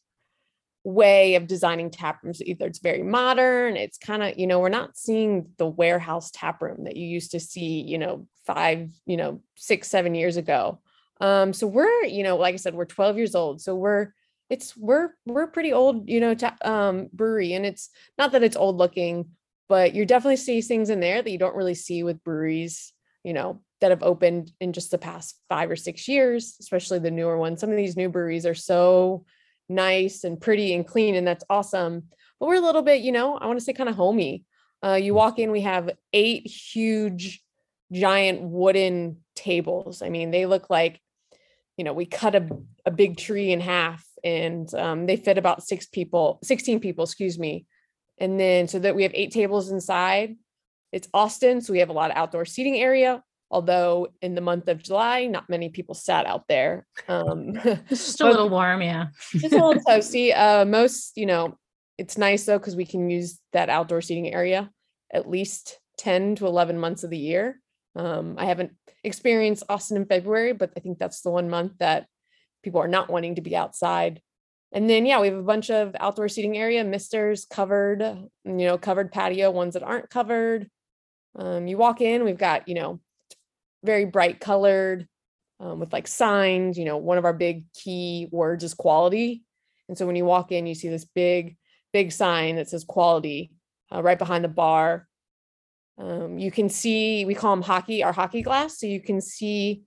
way of designing tap rooms. Either it's very modern, it's kind of, you know, we're not seeing the warehouse tap room that you used to see, you know, five, you know, six, seven years ago. Um, so we're, you know, like I said, we're 12 years old. So we're it's we're we're pretty old, you know, ta- um brewery. And it's not that it's old looking, but you definitely see things in there that you don't really see with breweries, you know, that have opened in just the past five or six years, especially the newer ones. Some of these new breweries are so nice and pretty and clean, and that's awesome. But we're a little bit, you know, I want to say kind of homey. Uh, you walk in, we have eight huge, giant wooden tables. I mean, they look like, you know, we cut a, a big tree in half and um, they fit about six people, 16 people, excuse me. And then so that we have eight tables inside. It's Austin, so we have a lot of outdoor seating area. Although in the month of July, not many people sat out there. Um, It's just a little warm, yeah. just a little (laughs) toasty. Uh, most, you know, it's nice though because we can use that outdoor seating area at least 10 to 11 months of the year. Um, I haven't experienced Austin in February, but I think that's the one month that people are not wanting to be outside. And then, yeah, we have a bunch of outdoor seating area, misters covered, you know, covered patio, ones that aren't covered. Um, you walk in, we've got, you know, very bright colored um, with like signs. You know, one of our big key words is quality. And so when you walk in, you see this big, big sign that says quality uh, right behind the bar. Um, you can see, we call them hockey, our hockey glass. So you can see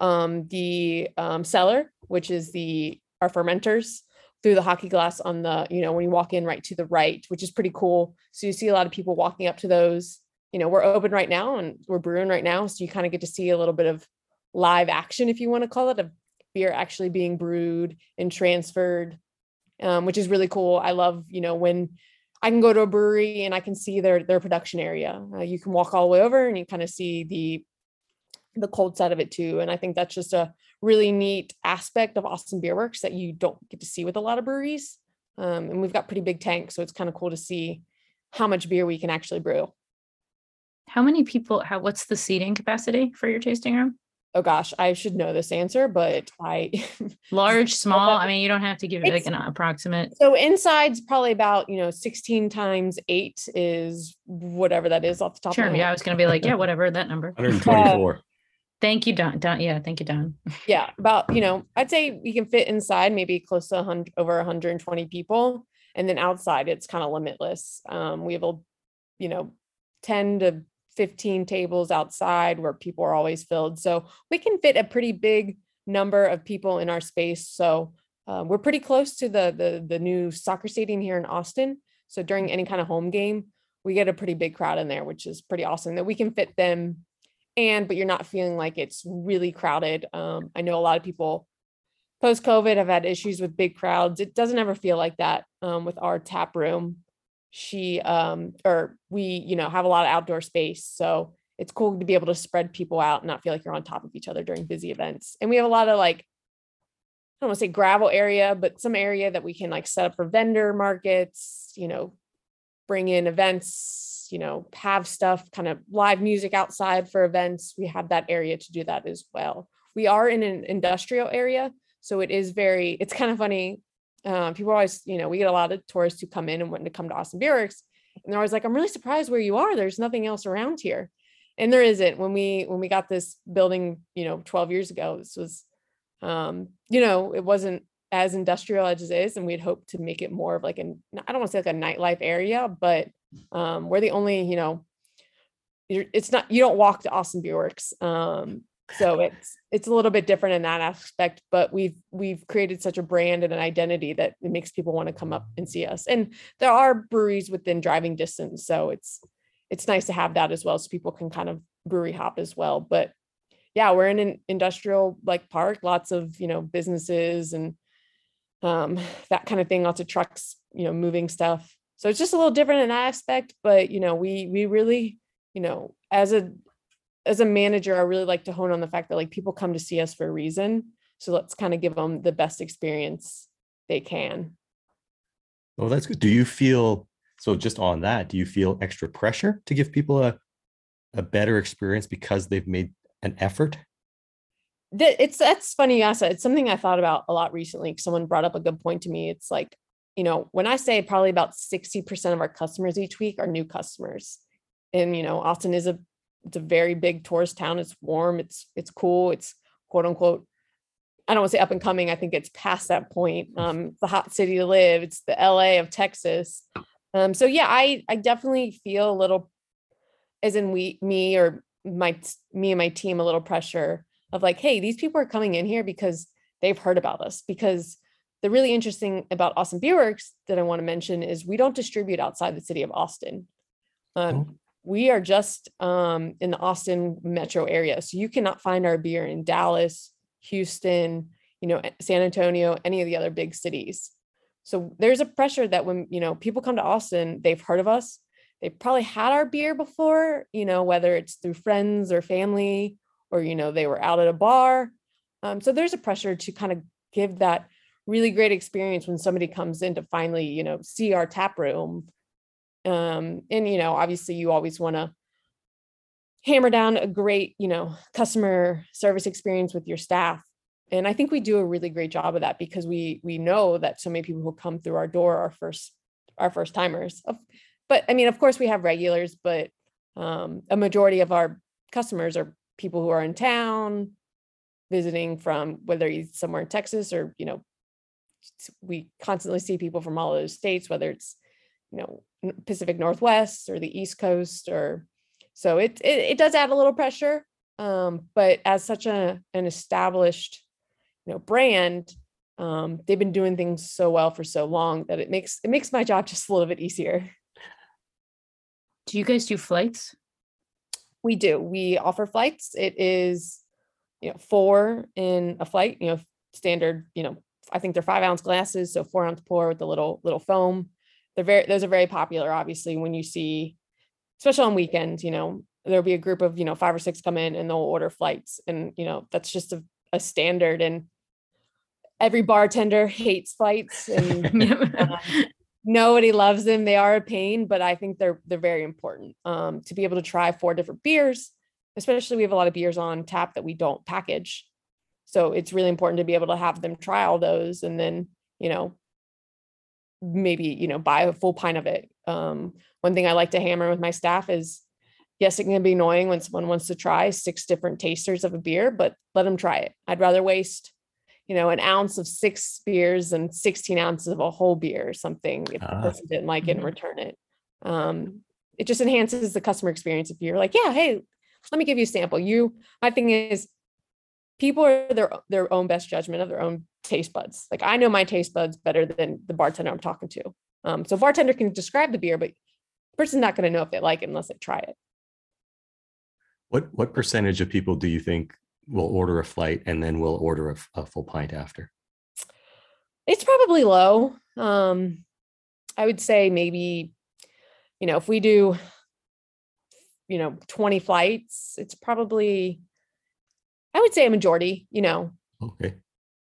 um, the um, cellar, which is the our fermenters through the hockey glass on the, you know, when you walk in right to the right, which is pretty cool. So you see a lot of people walking up to those. You know, we're open right now and we're brewing right now. So you kind of get to see a little bit of live action, if you want to call it, of beer actually being brewed and transferred, um, which is really cool. I love, you know, when I can go to a brewery and I can see their their production area. Uh, you can walk all the way over and you kind of see the the cold side of it too. And I think that's just a really neat aspect of Austin Beerworks that you don't get to see with a lot of breweries. Um, and we've got pretty big tanks, so it's kind of cool to see how much beer we can actually brew. How many people how what's the seating capacity for your tasting room? Oh gosh, I should know this answer, but I (laughs) Large, small? I mean, you don't have to give it like an approximate. So inside's probably about, you know, 16 times eight is whatever that is off the top Sure. of my Yeah, I was gonna be like, yeah, (laughs) whatever that number. 124. Thank you, Don. Don. Yeah, thank you, Don. (laughs) Yeah, about, you know, I'd say we can fit inside maybe close to 100 over 120 people. And then outside it's kind of limitless. Um, we have a, you know, 10 to 15 tables outside where people are always filled. So we can fit a pretty big number of people in our space. So uh, we're pretty close to the, the the new soccer stadium here in Austin. So during any kind of home game, we get a pretty big crowd in there, which is pretty awesome that we can fit them. And but you're not feeling like it's really crowded. Um, I know a lot of people post COVID have had issues with big crowds. It doesn't ever feel like that um, with our tap room. She um, or we, you know, have a lot of outdoor space, so it's cool to be able to spread people out and not feel like you're on top of each other during busy events. And we have a lot of like I don't want to say gravel area, but some area that we can like set up for vendor markets, you know, bring in events, you know, have stuff, kind of live music outside for events. We have that area to do that as well. We are in an industrial area, so it is very, it's kind of funny. Um, people always, you know, we get a lot of tourists who come in and want to come to Austin Works, and they're always like, I'm really surprised where you are. There's nothing else around here. And there isn't. When we when we got this building, you know, 12 years ago, this was um, you know, it wasn't as industrial as it is, and we'd hoped to make it more of like an I don't want to say like a nightlife area, but um, we're the only, you know, it's not you don't walk to Austin Beerworks. Um, so it's it's a little bit different in that aspect, but we've we've created such a brand and an identity that it makes people want to come up and see us. And there are breweries within driving distance, so it's it's nice to have that as well so people can kind of brewery hop as well but yeah we're in an industrial like park lots of you know businesses and um that kind of thing lots of trucks you know moving stuff so it's just a little different in that aspect but you know we we really you know as a as a manager i really like to hone on the fact that like people come to see us for a reason so let's kind of give them the best experience they can Oh, that's good. Do you feel so just on that, do you feel extra pressure to give people a a better experience because they've made an effort? that it's that's funny that. It's something I thought about a lot recently. Someone brought up a good point to me. It's like, you know, when I say probably about 60% of our customers each week are new customers. And you know, Austin is a it's a very big tourist town. It's warm, it's it's cool, it's quote unquote. I don't want to say up and coming. I think it's past that point. Um, the hot city to live. It's the LA of Texas. Um, so yeah, I I definitely feel a little, as in we me or my me and my team a little pressure of like, hey, these people are coming in here because they've heard about us. Because the really interesting about Austin Beerworks that I want to mention is we don't distribute outside the city of Austin. Um, Oh. We are just um, in the Austin metro area, so you cannot find our beer in Dallas, Houston, you know, San Antonio, any of the other big cities. So there's a pressure that when you know people come to Austin, they've heard of us. They've probably had our beer before, you know, whether it's through friends or family, or you know, they were out at a bar. Um, so there's a pressure to kind of give that really great experience when somebody comes in to finally, you know, see our tap room. Um, and you know, obviously you always want to hammer down a great, you know, customer service experience with your staff. And i think we do a really great job of that because we we know that so many people who come through our door are first our first timers. But i mean of course we have regulars but um, a majority of our customers are people who are in town visiting from whether it's somewhere in texas or you know we constantly see people from all those states whether it's you know pacific northwest or the east coast or so it it, it does add a little pressure um, but as such a an established you know brand um, they've been doing things so well for so long that it makes it makes my job (laughs) just a little bit easier. Do you guys do flights? we do. We offer flights. It is you know four in a flight you know standard you know i think they're five ounce glasses so four ounce pour with the little little foam they're very those are very popular obviously when you see especially on weekends you know there'll be a group of you know five or six come in and they'll order flights and you know that's just a, a standard and every bartender (laughs) hates flights and (laughs) um, nobody loves them. They are a pain but i think they're they're very important um, to be able to try four different beers especially we have a lot of beers on tap that we don't package. So it's really important to be able to have them try all those and then you know maybe you know buy a full pint of it um, one thing i like to hammer with my staff is yes it can be annoying when someone wants to try six different tasters of a beer but let them try it i'd rather waste you know, an ounce of six beers and 16 ounces of a whole beer or something if the Ah. person didn't like it and Mhm. return it. Um, it just enhances the customer experience if you're like, yeah, hey, let me give you a sample. You, my thing is people are their their own best judgment of their own taste buds. Like I know my taste buds better than the bartender I'm talking to. Um, so bartender can describe the beer, but the person's not going to know if they like it unless they try it. What what percentage of people do you think will order a flight and then will order a full pint after? It's probably low. Um, I would say maybe, you know, if we do, you know, 20 flights, it's probably, I would say a majority, you know. Okay.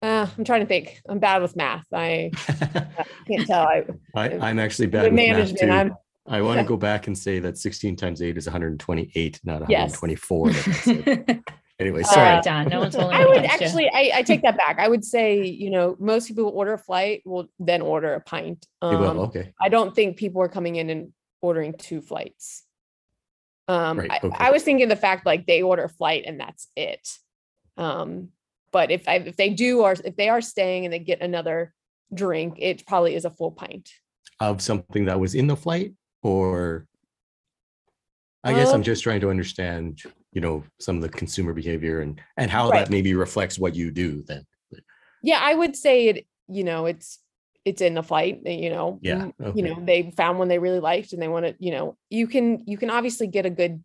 Uh, I'm trying to think. I'm bad with math. I (laughs) can't tell. I, I, I'm actually bad with with math too. I'm, I want to go back and say that 16 times 8 is 128, not 124. that I said. (laughs) anyway, Sorry, sorry. Don. No one's (laughs) holding I would actually, I, I take that back. I would say, you know, most people who order a flight will then order a pint. You will, Um, okay. I don't think people are coming in and ordering two flights. Um, Right, I, okay. I was thinking the fact like they order a flight and that's it. Um, but if I, if they do or if they are staying and they get another drink, it probably is a full pint. Of something that was in the flight or I guess I'm Um, just trying to understand, you know, some of the consumer behavior and and how Right. that maybe reflects what you do then. Yeah, I would say it. You know, it's it's in the flight you know Yeah, okay. you know they found one they really liked and they want to you know you can you can obviously get a good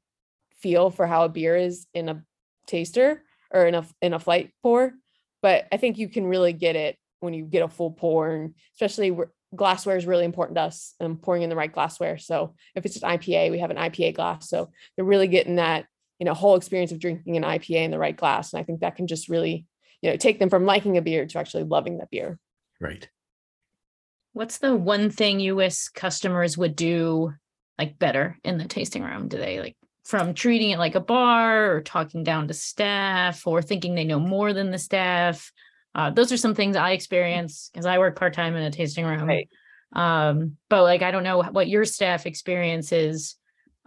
feel for how a beer is in a taster or in a in a flight pour but i think you can really get it when you get a full pour and especially where glassware is really important to us and pouring in the right glassware so if it's an ipa we have an ipa glass so they're really getting that you know whole experience of drinking an ipa in the right glass and i think that can just really you know take them from liking a beer to actually loving that beer Right. What's the one thing you wish customers would do like better in the tasting room? Do they like from treating it like a bar or talking down to staff or thinking they know more than the staff? Uh, those are some things I experience because I work part time in a tasting room. Right. Um, but like I don't know what your staff experience is.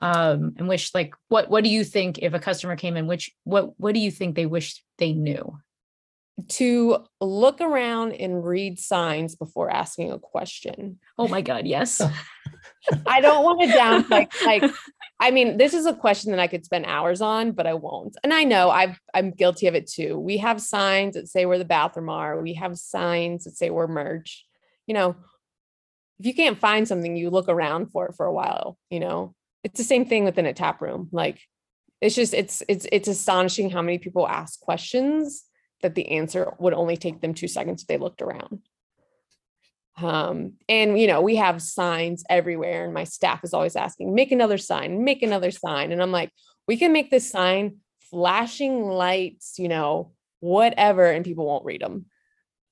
Um, and wish like what what do you think if a customer came in, which what what do you think they wish they knew? to look around and read signs before asking a question. Oh my god, yes. (laughs) I don't want to down like like I mean, this is a question that I could spend hours on, but I won't. And I know I've I'm guilty of it too. We have signs that say where the bathroom are. We have signs that say we're merch. You know, if you can't find something, you look around for it for a while, you know. It's the same thing within a tap room. Like it's just it's it's it's astonishing how many people ask questions that the answer would only take them two seconds if they looked around. Um, and you know, we have signs everywhere, and my staff is always asking, make another sign, make another sign. And I'm like, we can make this sign flashing lights, you know, whatever, and people won't read them.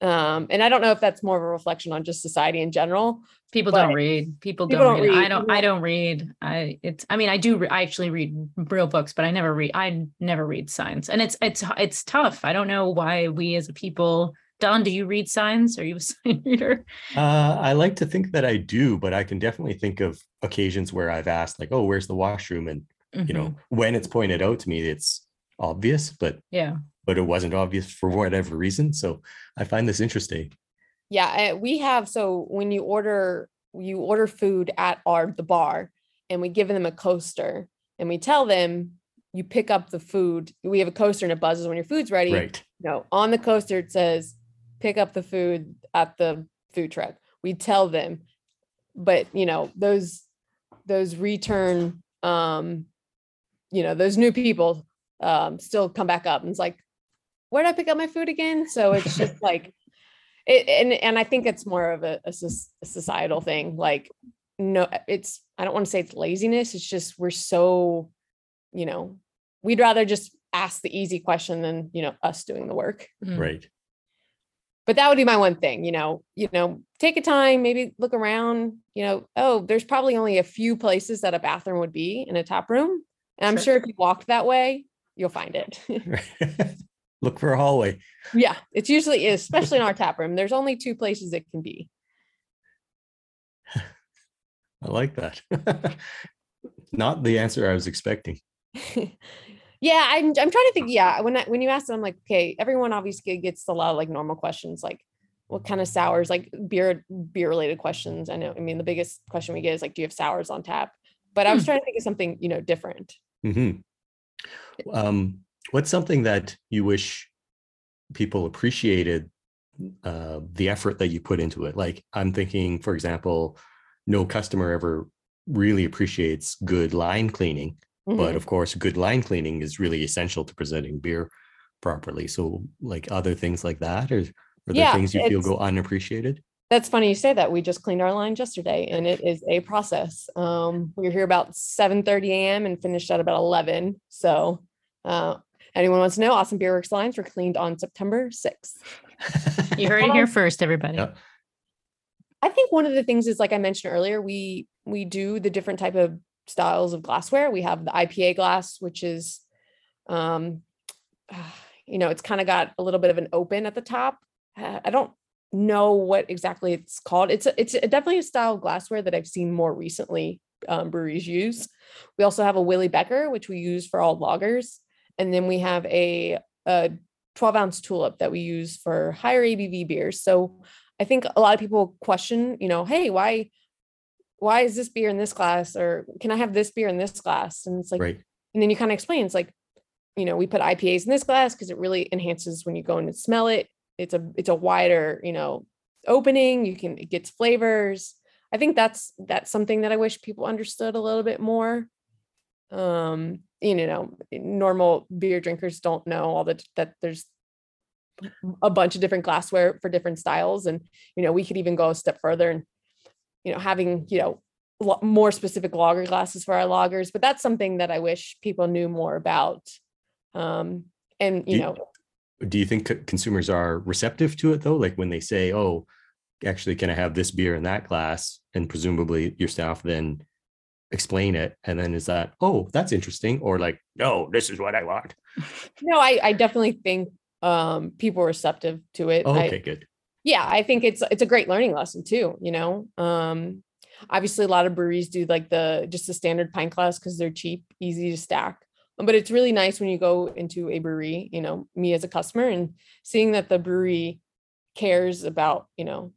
Um, and I don't know if that's more of a reflection on just society in general. People don't read. People, people don't, don't read. I don't. I don't- don't read. I. It's. I mean, I do. Re- I actually read real books, but I never read. I never read signs, and it's it's it's tough. I don't know why we as a people. Don, do you read signs? Are you a (laughs) sign reader? Uh, I like to think that I do, but I can definitely think of occasions where I've asked, like, "Oh, where's the washroom?" And you know, Mhm. when it's pointed out to me, it's obvious, but Yeah. but it wasn't obvious for whatever reason. So I find this interesting. Yeah, uh, we have so when you order you order food at our the bar and we give them a coaster and we tell them you pick up the food. We have a coaster and it buzzes when your food's ready. Right. No, on the coaster it says pick up the food at the food truck. We tell them, but you know, those those return um you know, those new people um still come back up and it's like where did I pick up my food again? So it's just (laughs) like it, and and I think it's more of a, a societal thing. Like, no, it's I don't want to say it's laziness. It's just we're so, you know, we'd rather just ask the easy question than you know us doing the work. Mm. Right. But that would be my one thing. You know, you know, take a time, maybe look around. You know, oh, there's probably only a few places that a bathroom would be in a tap room, and I'm Sure. sure if you walked that way, you'll find it. (laughs) (laughs) Look for a hallway. yeah, it's usually is, especially in our tap room. There's only two places it can be. (laughs) I like that. Not the answer I was expecting. Yeah, I'm I'm trying to think. Yeah, when I, when you asked, I'm like, okay, everyone obviously gets a lot of like normal questions, like what kind of sours, like beer beer related questions. I know. I mean, the biggest question we get is like, do you have sours on tap? But I was Hmm. trying to think of something you know different. hmm Um, what's something that you wish people appreciated uh, the effort that you put into it? Like, I'm thinking, for example, no customer ever really appreciates good line cleaning, but Mhm. of course, good line cleaning is really essential to presenting beer properly. So, like other things like that, or are there Yeah, things you feel go unappreciated? That's funny you say that. We just cleaned our lines yesterday, and it is a process. Um, we were here about 7:30 a.m. and finished at about 11. So, uh, anyone wants to know, Awesome Beer Works lines were cleaned on September 6th. (laughs) You heard it here first, everybody. Yeah. I think one of the things is like I mentioned earlier, we we do the different type of styles of glassware. We have the IPA glass, which is um you know, it's kind of got a little bit of an open at the top. I don't know what exactly it's called. It's a, it's a, definitely a style of glassware that I've seen more recently um, breweries use. We also have a Willibecher, which we use for all lagers, and then we have a, a 12 ounce tulip that we use for higher ABV beers. So I think a lot of people question, you know, hey, why why is this beer in this glass or can I have this beer in this glass? And it's like right. and then you kind of explain it's like, you know, we put IPAs in this glass because it really enhances when you go in and smell it. It's a it's a wider, you know, opening. You can it gets flavors. I think that's that's something that I wish people understood a little bit more. Um, you know, normal beer drinkers don't know all the that there's a bunch of different glassware for different styles, and you know, we could even go a step further and you know having you know more specific lager glasses for our lagers, But that's something that I wish people knew more about. Um, and you Do- know, Do you think consumers are receptive to it though? Like when they say, "Oh, actually, can I have this beer in that glass?" and presumably your staff then explain it, and then is that, "Oh, that's interesting," or like, "No, this is what I want." no, I I definitely think um people are receptive to it. Oh, I- okay, good. Yeah i think it's it's a great learning lesson too you know um obviously a lot of breweries do like the just the standard pint glass because they're cheap easy to stack but it's really nice when you go into a brewery you know me as a customer and seeing that the brewery cares about you know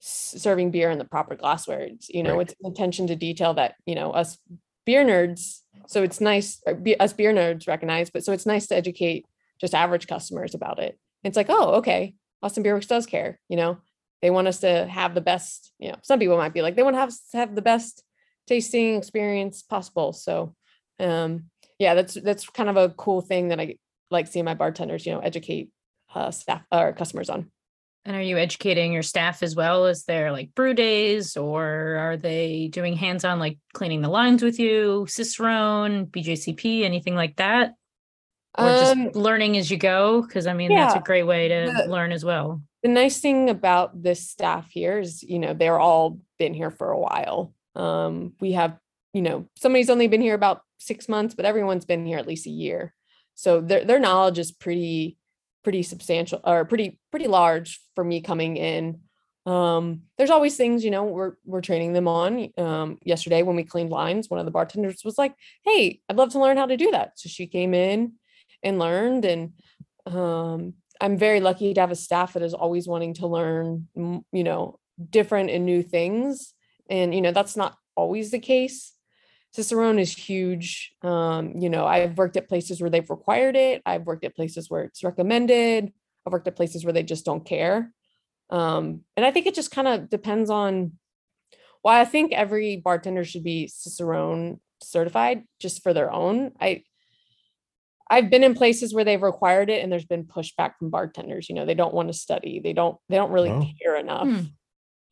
serving beer in the proper glassware it's you know Right. it's attention to detail that you know us beer nerds so it's nice or be, us beer nerds recognize but so it's nice to educate just average customers about it it's like oh okay Austin Beerworks does care, you know. They want us to have the best, you know, some people might be like, they want to have have the best tasting experience possible. So um yeah, that's that's kind of a cool thing that I like seeing my bartenders, you know, educate uh staff or customers on. And are you educating your staff as well? Is there like brew days or are they doing hands on like cleaning the lines with you, Cicerone, BJCP, anything like that? Or just Um, learning as you go? Because I mean, that's a great way to the- learn as well. the nice thing about this staff here is, you know, they're all been here for a while. Um, we have, you know, somebody's only been here about six months, but everyone's been here at least a year. So their their knowledge is pretty, pretty substantial or pretty, pretty large for me coming in. Um, there's always things, you know, we're we're training them on. Um, yesterday when we cleaned lines, one of the bartenders was like, Hey, I'd love to learn how to do that. So she came in and learned and um I'm very lucky to have a staff that is always wanting to learn, you know, different and new things. And, you know, that's not always the case. Cicerone is huge. Um, you know, I've worked at places where they've required it. I've worked at places where it's recommended. I've worked at places where they just don't care. Um, and I think it just kind of depends on why I think every bartender should be Cicerone certified just for their own. I I've been in places where they've required it and there's been pushback from bartenders. You know, they don't want to study. They don't they don't really Oh. care enough.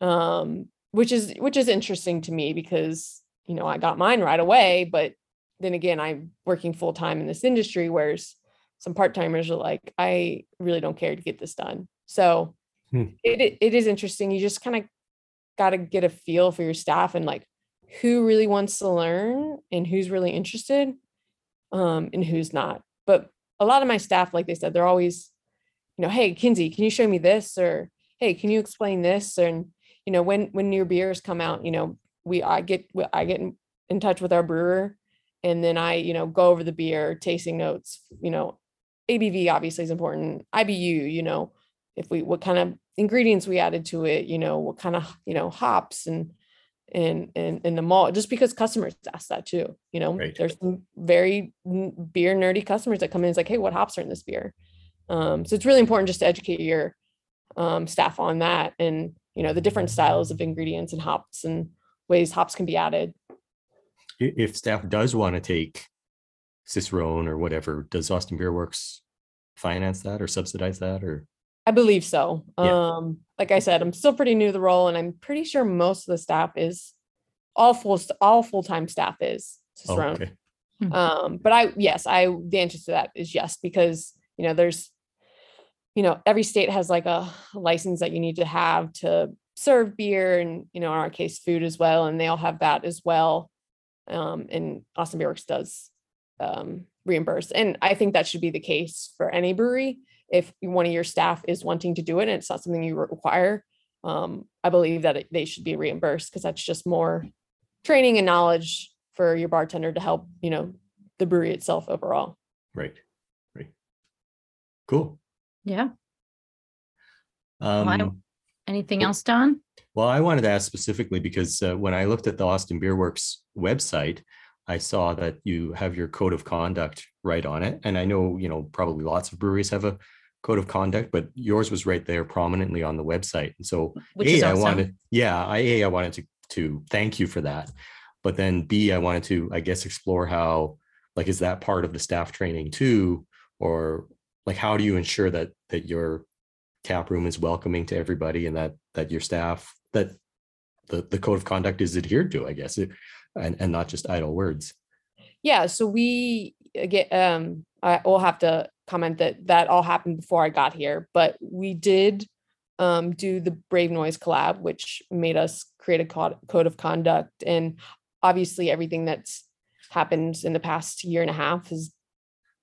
Um, which is which is interesting to me because, you know, I got mine right away, but then again, I'm working full time in this industry, whereas some part-timers are like, I really don't care to get this done. So Hmm. it it- it is interesting. You just kind of got to get a feel for your staff and like who really wants to learn and who's really interested um, and who's not. But a lot of my staff, like they said, they're always, you know, hey, Kinsey, can you show me this? Or hey, can you explain this? And you know, when when new beers come out, you know, we I get I get in, in touch with our brewer, and then I you know go over the beer, tasting notes. You know, ABV obviously is important. IBU, you know, if we what kind of ingredients we added to it, you know, what kind of you know hops and and in in the mall just because customers ask that too you know Right. there's some very beer nerdy customers that come in and it's like hey what hops are in this beer um so it's really important just to educate your um staff on that and you know the different styles of ingredients and hops and ways hops can be added If staff does want to take Cicerone or whatever, does Austin Beerworks finance that or subsidize that or? I believe so Yeah. um like i said i'm still pretty new to the role and i'm pretty sure most of the staff is all full all full-time staff is Cicerone. okay. um but i yes i the answer to that is yes because you know there's you know every state has like a license that you need to have to serve beer and you know in our case food as well and they all have that as well um and austin beer works does um reimburse and i think that should be the case for any brewery if one of your staff is wanting to do it and it's not something you require um i believe that it, they should be reimbursed because that's just more training and knowledge for your bartender to help you know the brewery itself overall Right. Right. Cool. Yeah. I- Um, Anything Well- else, Don? Well, I wanted to ask specifically because uh, when I looked at the Austin Beerworks website, I saw that you have your code of conduct right on it. And I know, you know, probably lots of breweries have a code of conduct, but yours was right there prominently on the website. And so Which A, is I wanted, yeah, I A, I wanted to to thank you for that. But then B, I wanted to, I guess, explore how, like, is that part of the staff training too? Or like how do you ensure that that your tap room is welcoming to everybody and that that your staff that the, the code of conduct is adhered to, I guess, it, and, and not just idle words. Yeah, so we get um I will have to comment that that all happened before I got here, but we did um do the Brave Noise collab, which made us create a code, code of conduct and obviously everything that's happened in the past year and a half has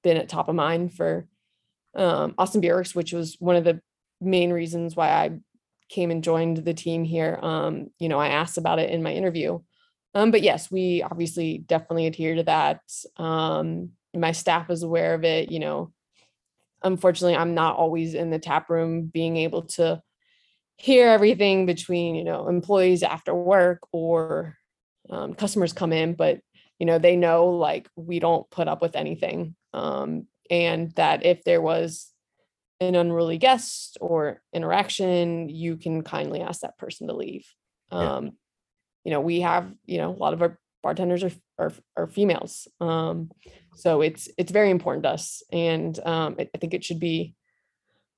been at top of mind for um Austin Beer which was one of the main reasons why I came and joined the team here. Um, you know, I asked about it in my interview. Um, but yes, we obviously definitely adhere to that. Um, my staff is aware of it. You know, unfortunately, I'm not always in the tap room being able to hear everything between you know employees after work or um, customers come in, but you know they know like we don't put up with anything, um, and that if there was an unruly guest or interaction, you can kindly ask that person to leave. Yeah. Um, you know, we have, you know, a lot of our bartenders are are, are females. Um, so it's it's very important to us. And um, I I think it should be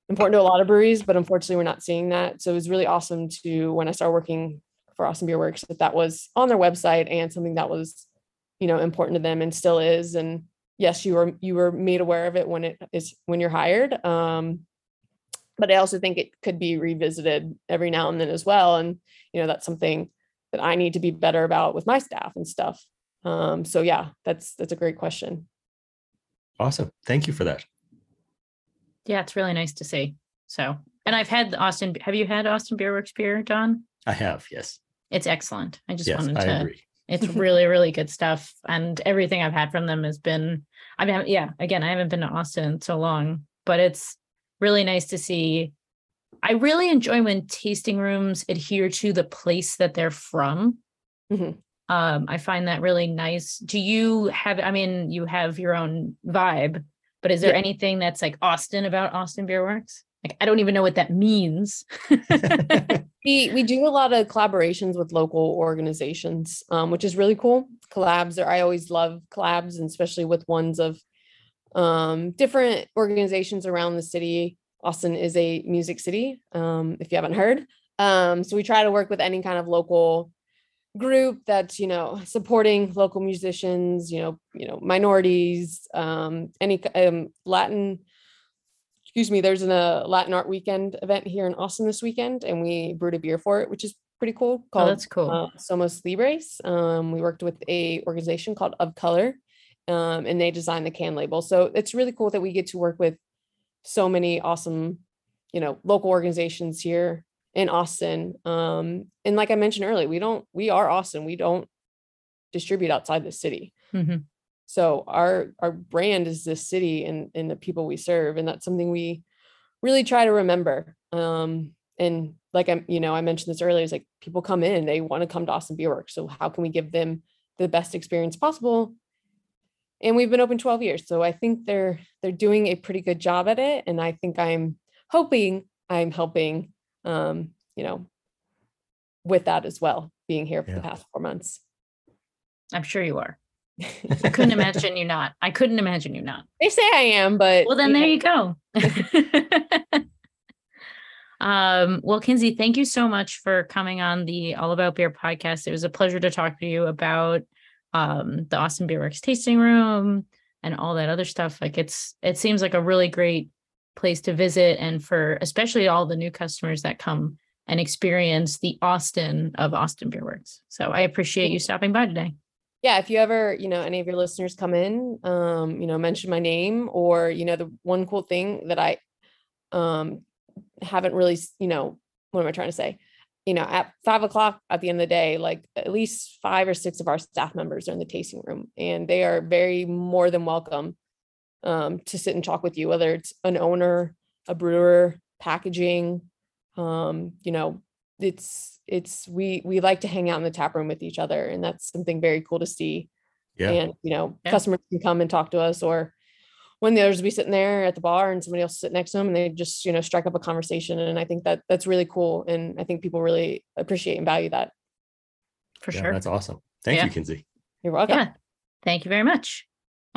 important to a lot of breweries, but unfortunately we're not seeing that. So it was really awesome to when I started working for Austin Beerworks that that was on their website and something that was, you know, important to them and still is. And yes, you were you were made aware of it when it is when you're hired. Um, but I also think it could be revisited every now and then as well. And you know, that's something that I need to be better about with my staff and stuff. Um, so yeah, that's that's a great question. Awesome. Thank you for that. Yeah, it's really nice to see. So, and I've had the Austin. Have you had Austin Beerworks beer, Don? I have, yes. It's excellent. I just Yes, wanted I to. agree. It's (laughs) really, really good stuff. And everything I've had from them has been, I mean, yeah, again, I haven't been to Austin in so long, but it's really nice to see. I really enjoy when tasting rooms adhere to the place that they're from. Mhm. Um, I find that really nice. Do you have, I mean, you have your own vibe, but is there Yeah. anything that's like Austin about Austin Beerworks? Like, I don't even know what that means. (laughs) (laughs) We we do a lot of collaborations with local organizations, um, which is really cool. Collabs are I always love collabs, and especially with ones of um, different organizations around the city. Austin is a music city, um, if you haven't heard. Um, so we try to work with any kind of local group that's you know supporting local musicians, you know, you know minorities, um, any um, Latin excuse me, there's a Latin art weekend event here in Austin this weekend, and we brewed a beer for it, which is pretty cool. Oh, Called that's cool. uh, Somos Libres. Um, we worked with a organization called Of Color, um, and they designed the can label. So it's really cool that we get to work with so many awesome, you know, local organizations here in Austin. Um, and like I mentioned earlier, we don't, we are Austin. We don't distribute outside the city. Mhm. So our our brand is this city and and the people we serve, and that's something we really try to remember. Um, and like I'm, you know, I mentioned this earlier, it's like people come in, they want to come to Austin Beerworks. So how can we give them the best experience possible? And we've been open 12 years. So I think they're they're doing a pretty good job at it. And I think I'm hoping I'm helping um, you know, with that as well, being here for Yeah. the past four months. I'm sure you are. (laughs) I couldn't imagine you not. I couldn't imagine you not. They say I am, but Well, then yeah. there you go. (laughs) um, well, Kinsey, thank you so much for coming on the All About Beer podcast. It was a pleasure to talk to you about um, the Austin Beerworks tasting room and all that other stuff. Like it's it seems like a really great place to visit and for especially all the new customers that come and experience the Austin of Austin Beerworks. So I appreciate you stopping by today. yeah if you ever you know any of your listeners come in um you know mention my name or you know the one cool thing that i um haven't really you know what am i trying to say you know at five o'clock at the end of the day like at least five or six of our staff members are in the tasting room and they are very more than welcome um to sit and talk with you whether it's an owner a brewer packaging um you know it's it's we we like to hang out in the tap room with each other and that's something very cool to see Yeah. and you know Yeah. customers can come and talk to us or when the others be sitting there at the bar and somebody else sit next to them and they just you know strike up a conversation and i think that that's really cool and i think people really appreciate and value that For Yeah, sure. That's awesome. Thank Yeah. you, Kinsey. you're welcome Yeah. Thank you very much.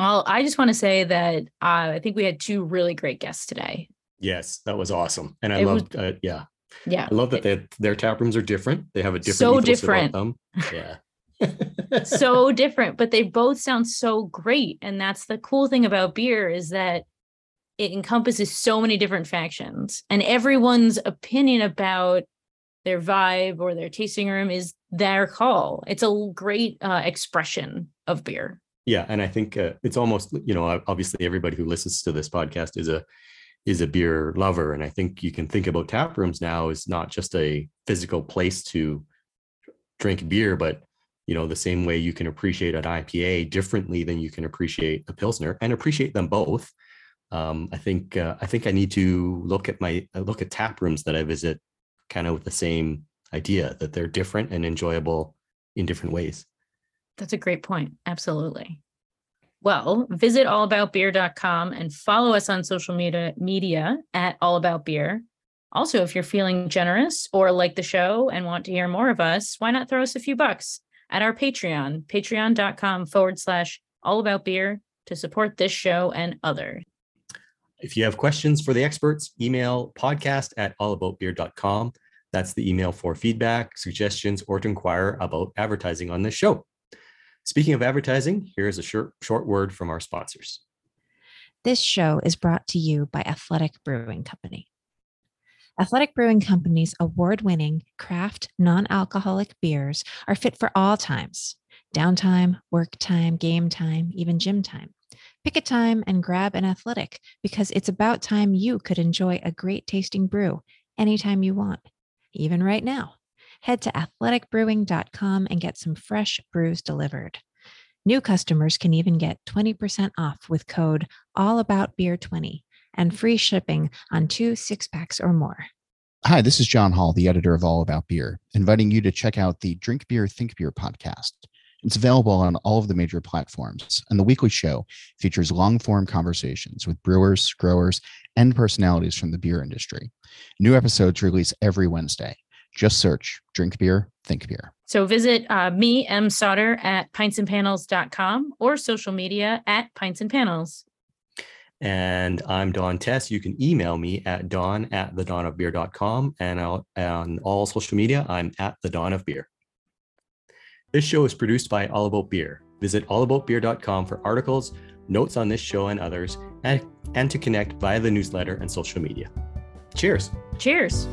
Well, I just want to say that uh, I think we had two really great guests today. Yes, that was awesome. And I love, uh, yeah, Yeah. I love that they, their tap rooms are different. They have a different So different. them. Yeah. (laughs) (laughs) so different, but they both sound so great. And that's the cool thing about beer is that it encompasses so many different factions, and everyone's opinion about their vibe or their tasting room is their call. It's a great uh, expression of beer. Yeah and i think uh, it's almost you know obviously everybody who listens to this podcast is a is a beer lover and i think you can think about tap rooms now as not just a physical place to drink beer but you know the same way you can appreciate an ipa differently than you can appreciate a pilsner and appreciate them both. Um, i think uh, i think i need to look at my uh, look at tap rooms that i visit kind of with the same idea that they're different and enjoyable in different ways That's a great point. Absolutely. Well, visit allaboutbeer.com and follow us on social media media at All About Beer. Also, if you're feeling generous or like the show and want to hear more of us, why not throw us a few bucks at our Patreon, patreon.com forward slash all about beer to support this show and others. If you have questions for the experts, email podcast at allaboutbeer.com. That's the email for feedback, suggestions, or to inquire about advertising on this show. Speaking of advertising, here's a short, short word from our sponsors. This show is brought to you by Athletic Brewing Company. Athletic Brewing Company's award winning craft non alcoholic beers are fit for all times downtime, work time, game time, even gym time. Pick a time and grab an athletic because it's about time you could enjoy a great tasting brew anytime you want, even right now. Head to athleticbrewing.com and get some fresh brews delivered. New customers can even get 20% off with code AllAboutBeer20 and free shipping on two six packs or more. Hi, this is John Holl, the editor of All About Beer, inviting you to check out the Drink Beer, Think Beer podcast. It's available on all of the major platforms, and the weekly show features long form conversations with brewers, growers, and personalities from the beer industry. New episodes release every Wednesday. Just search Drink Beer, Think Beer. So visit uh, me, Em Sauter, at pintsandpanels.com or social media at Pints and Panels. And I'm Don Tse. You can email me at don at the Don of beer.com. And I'll, on all social media, I'm at the Don of beer. This show is produced by All About Beer. Visit allaboutbeer.com for articles, notes on this show and others, and, and to connect via the newsletter and social media. Cheers. Cheers.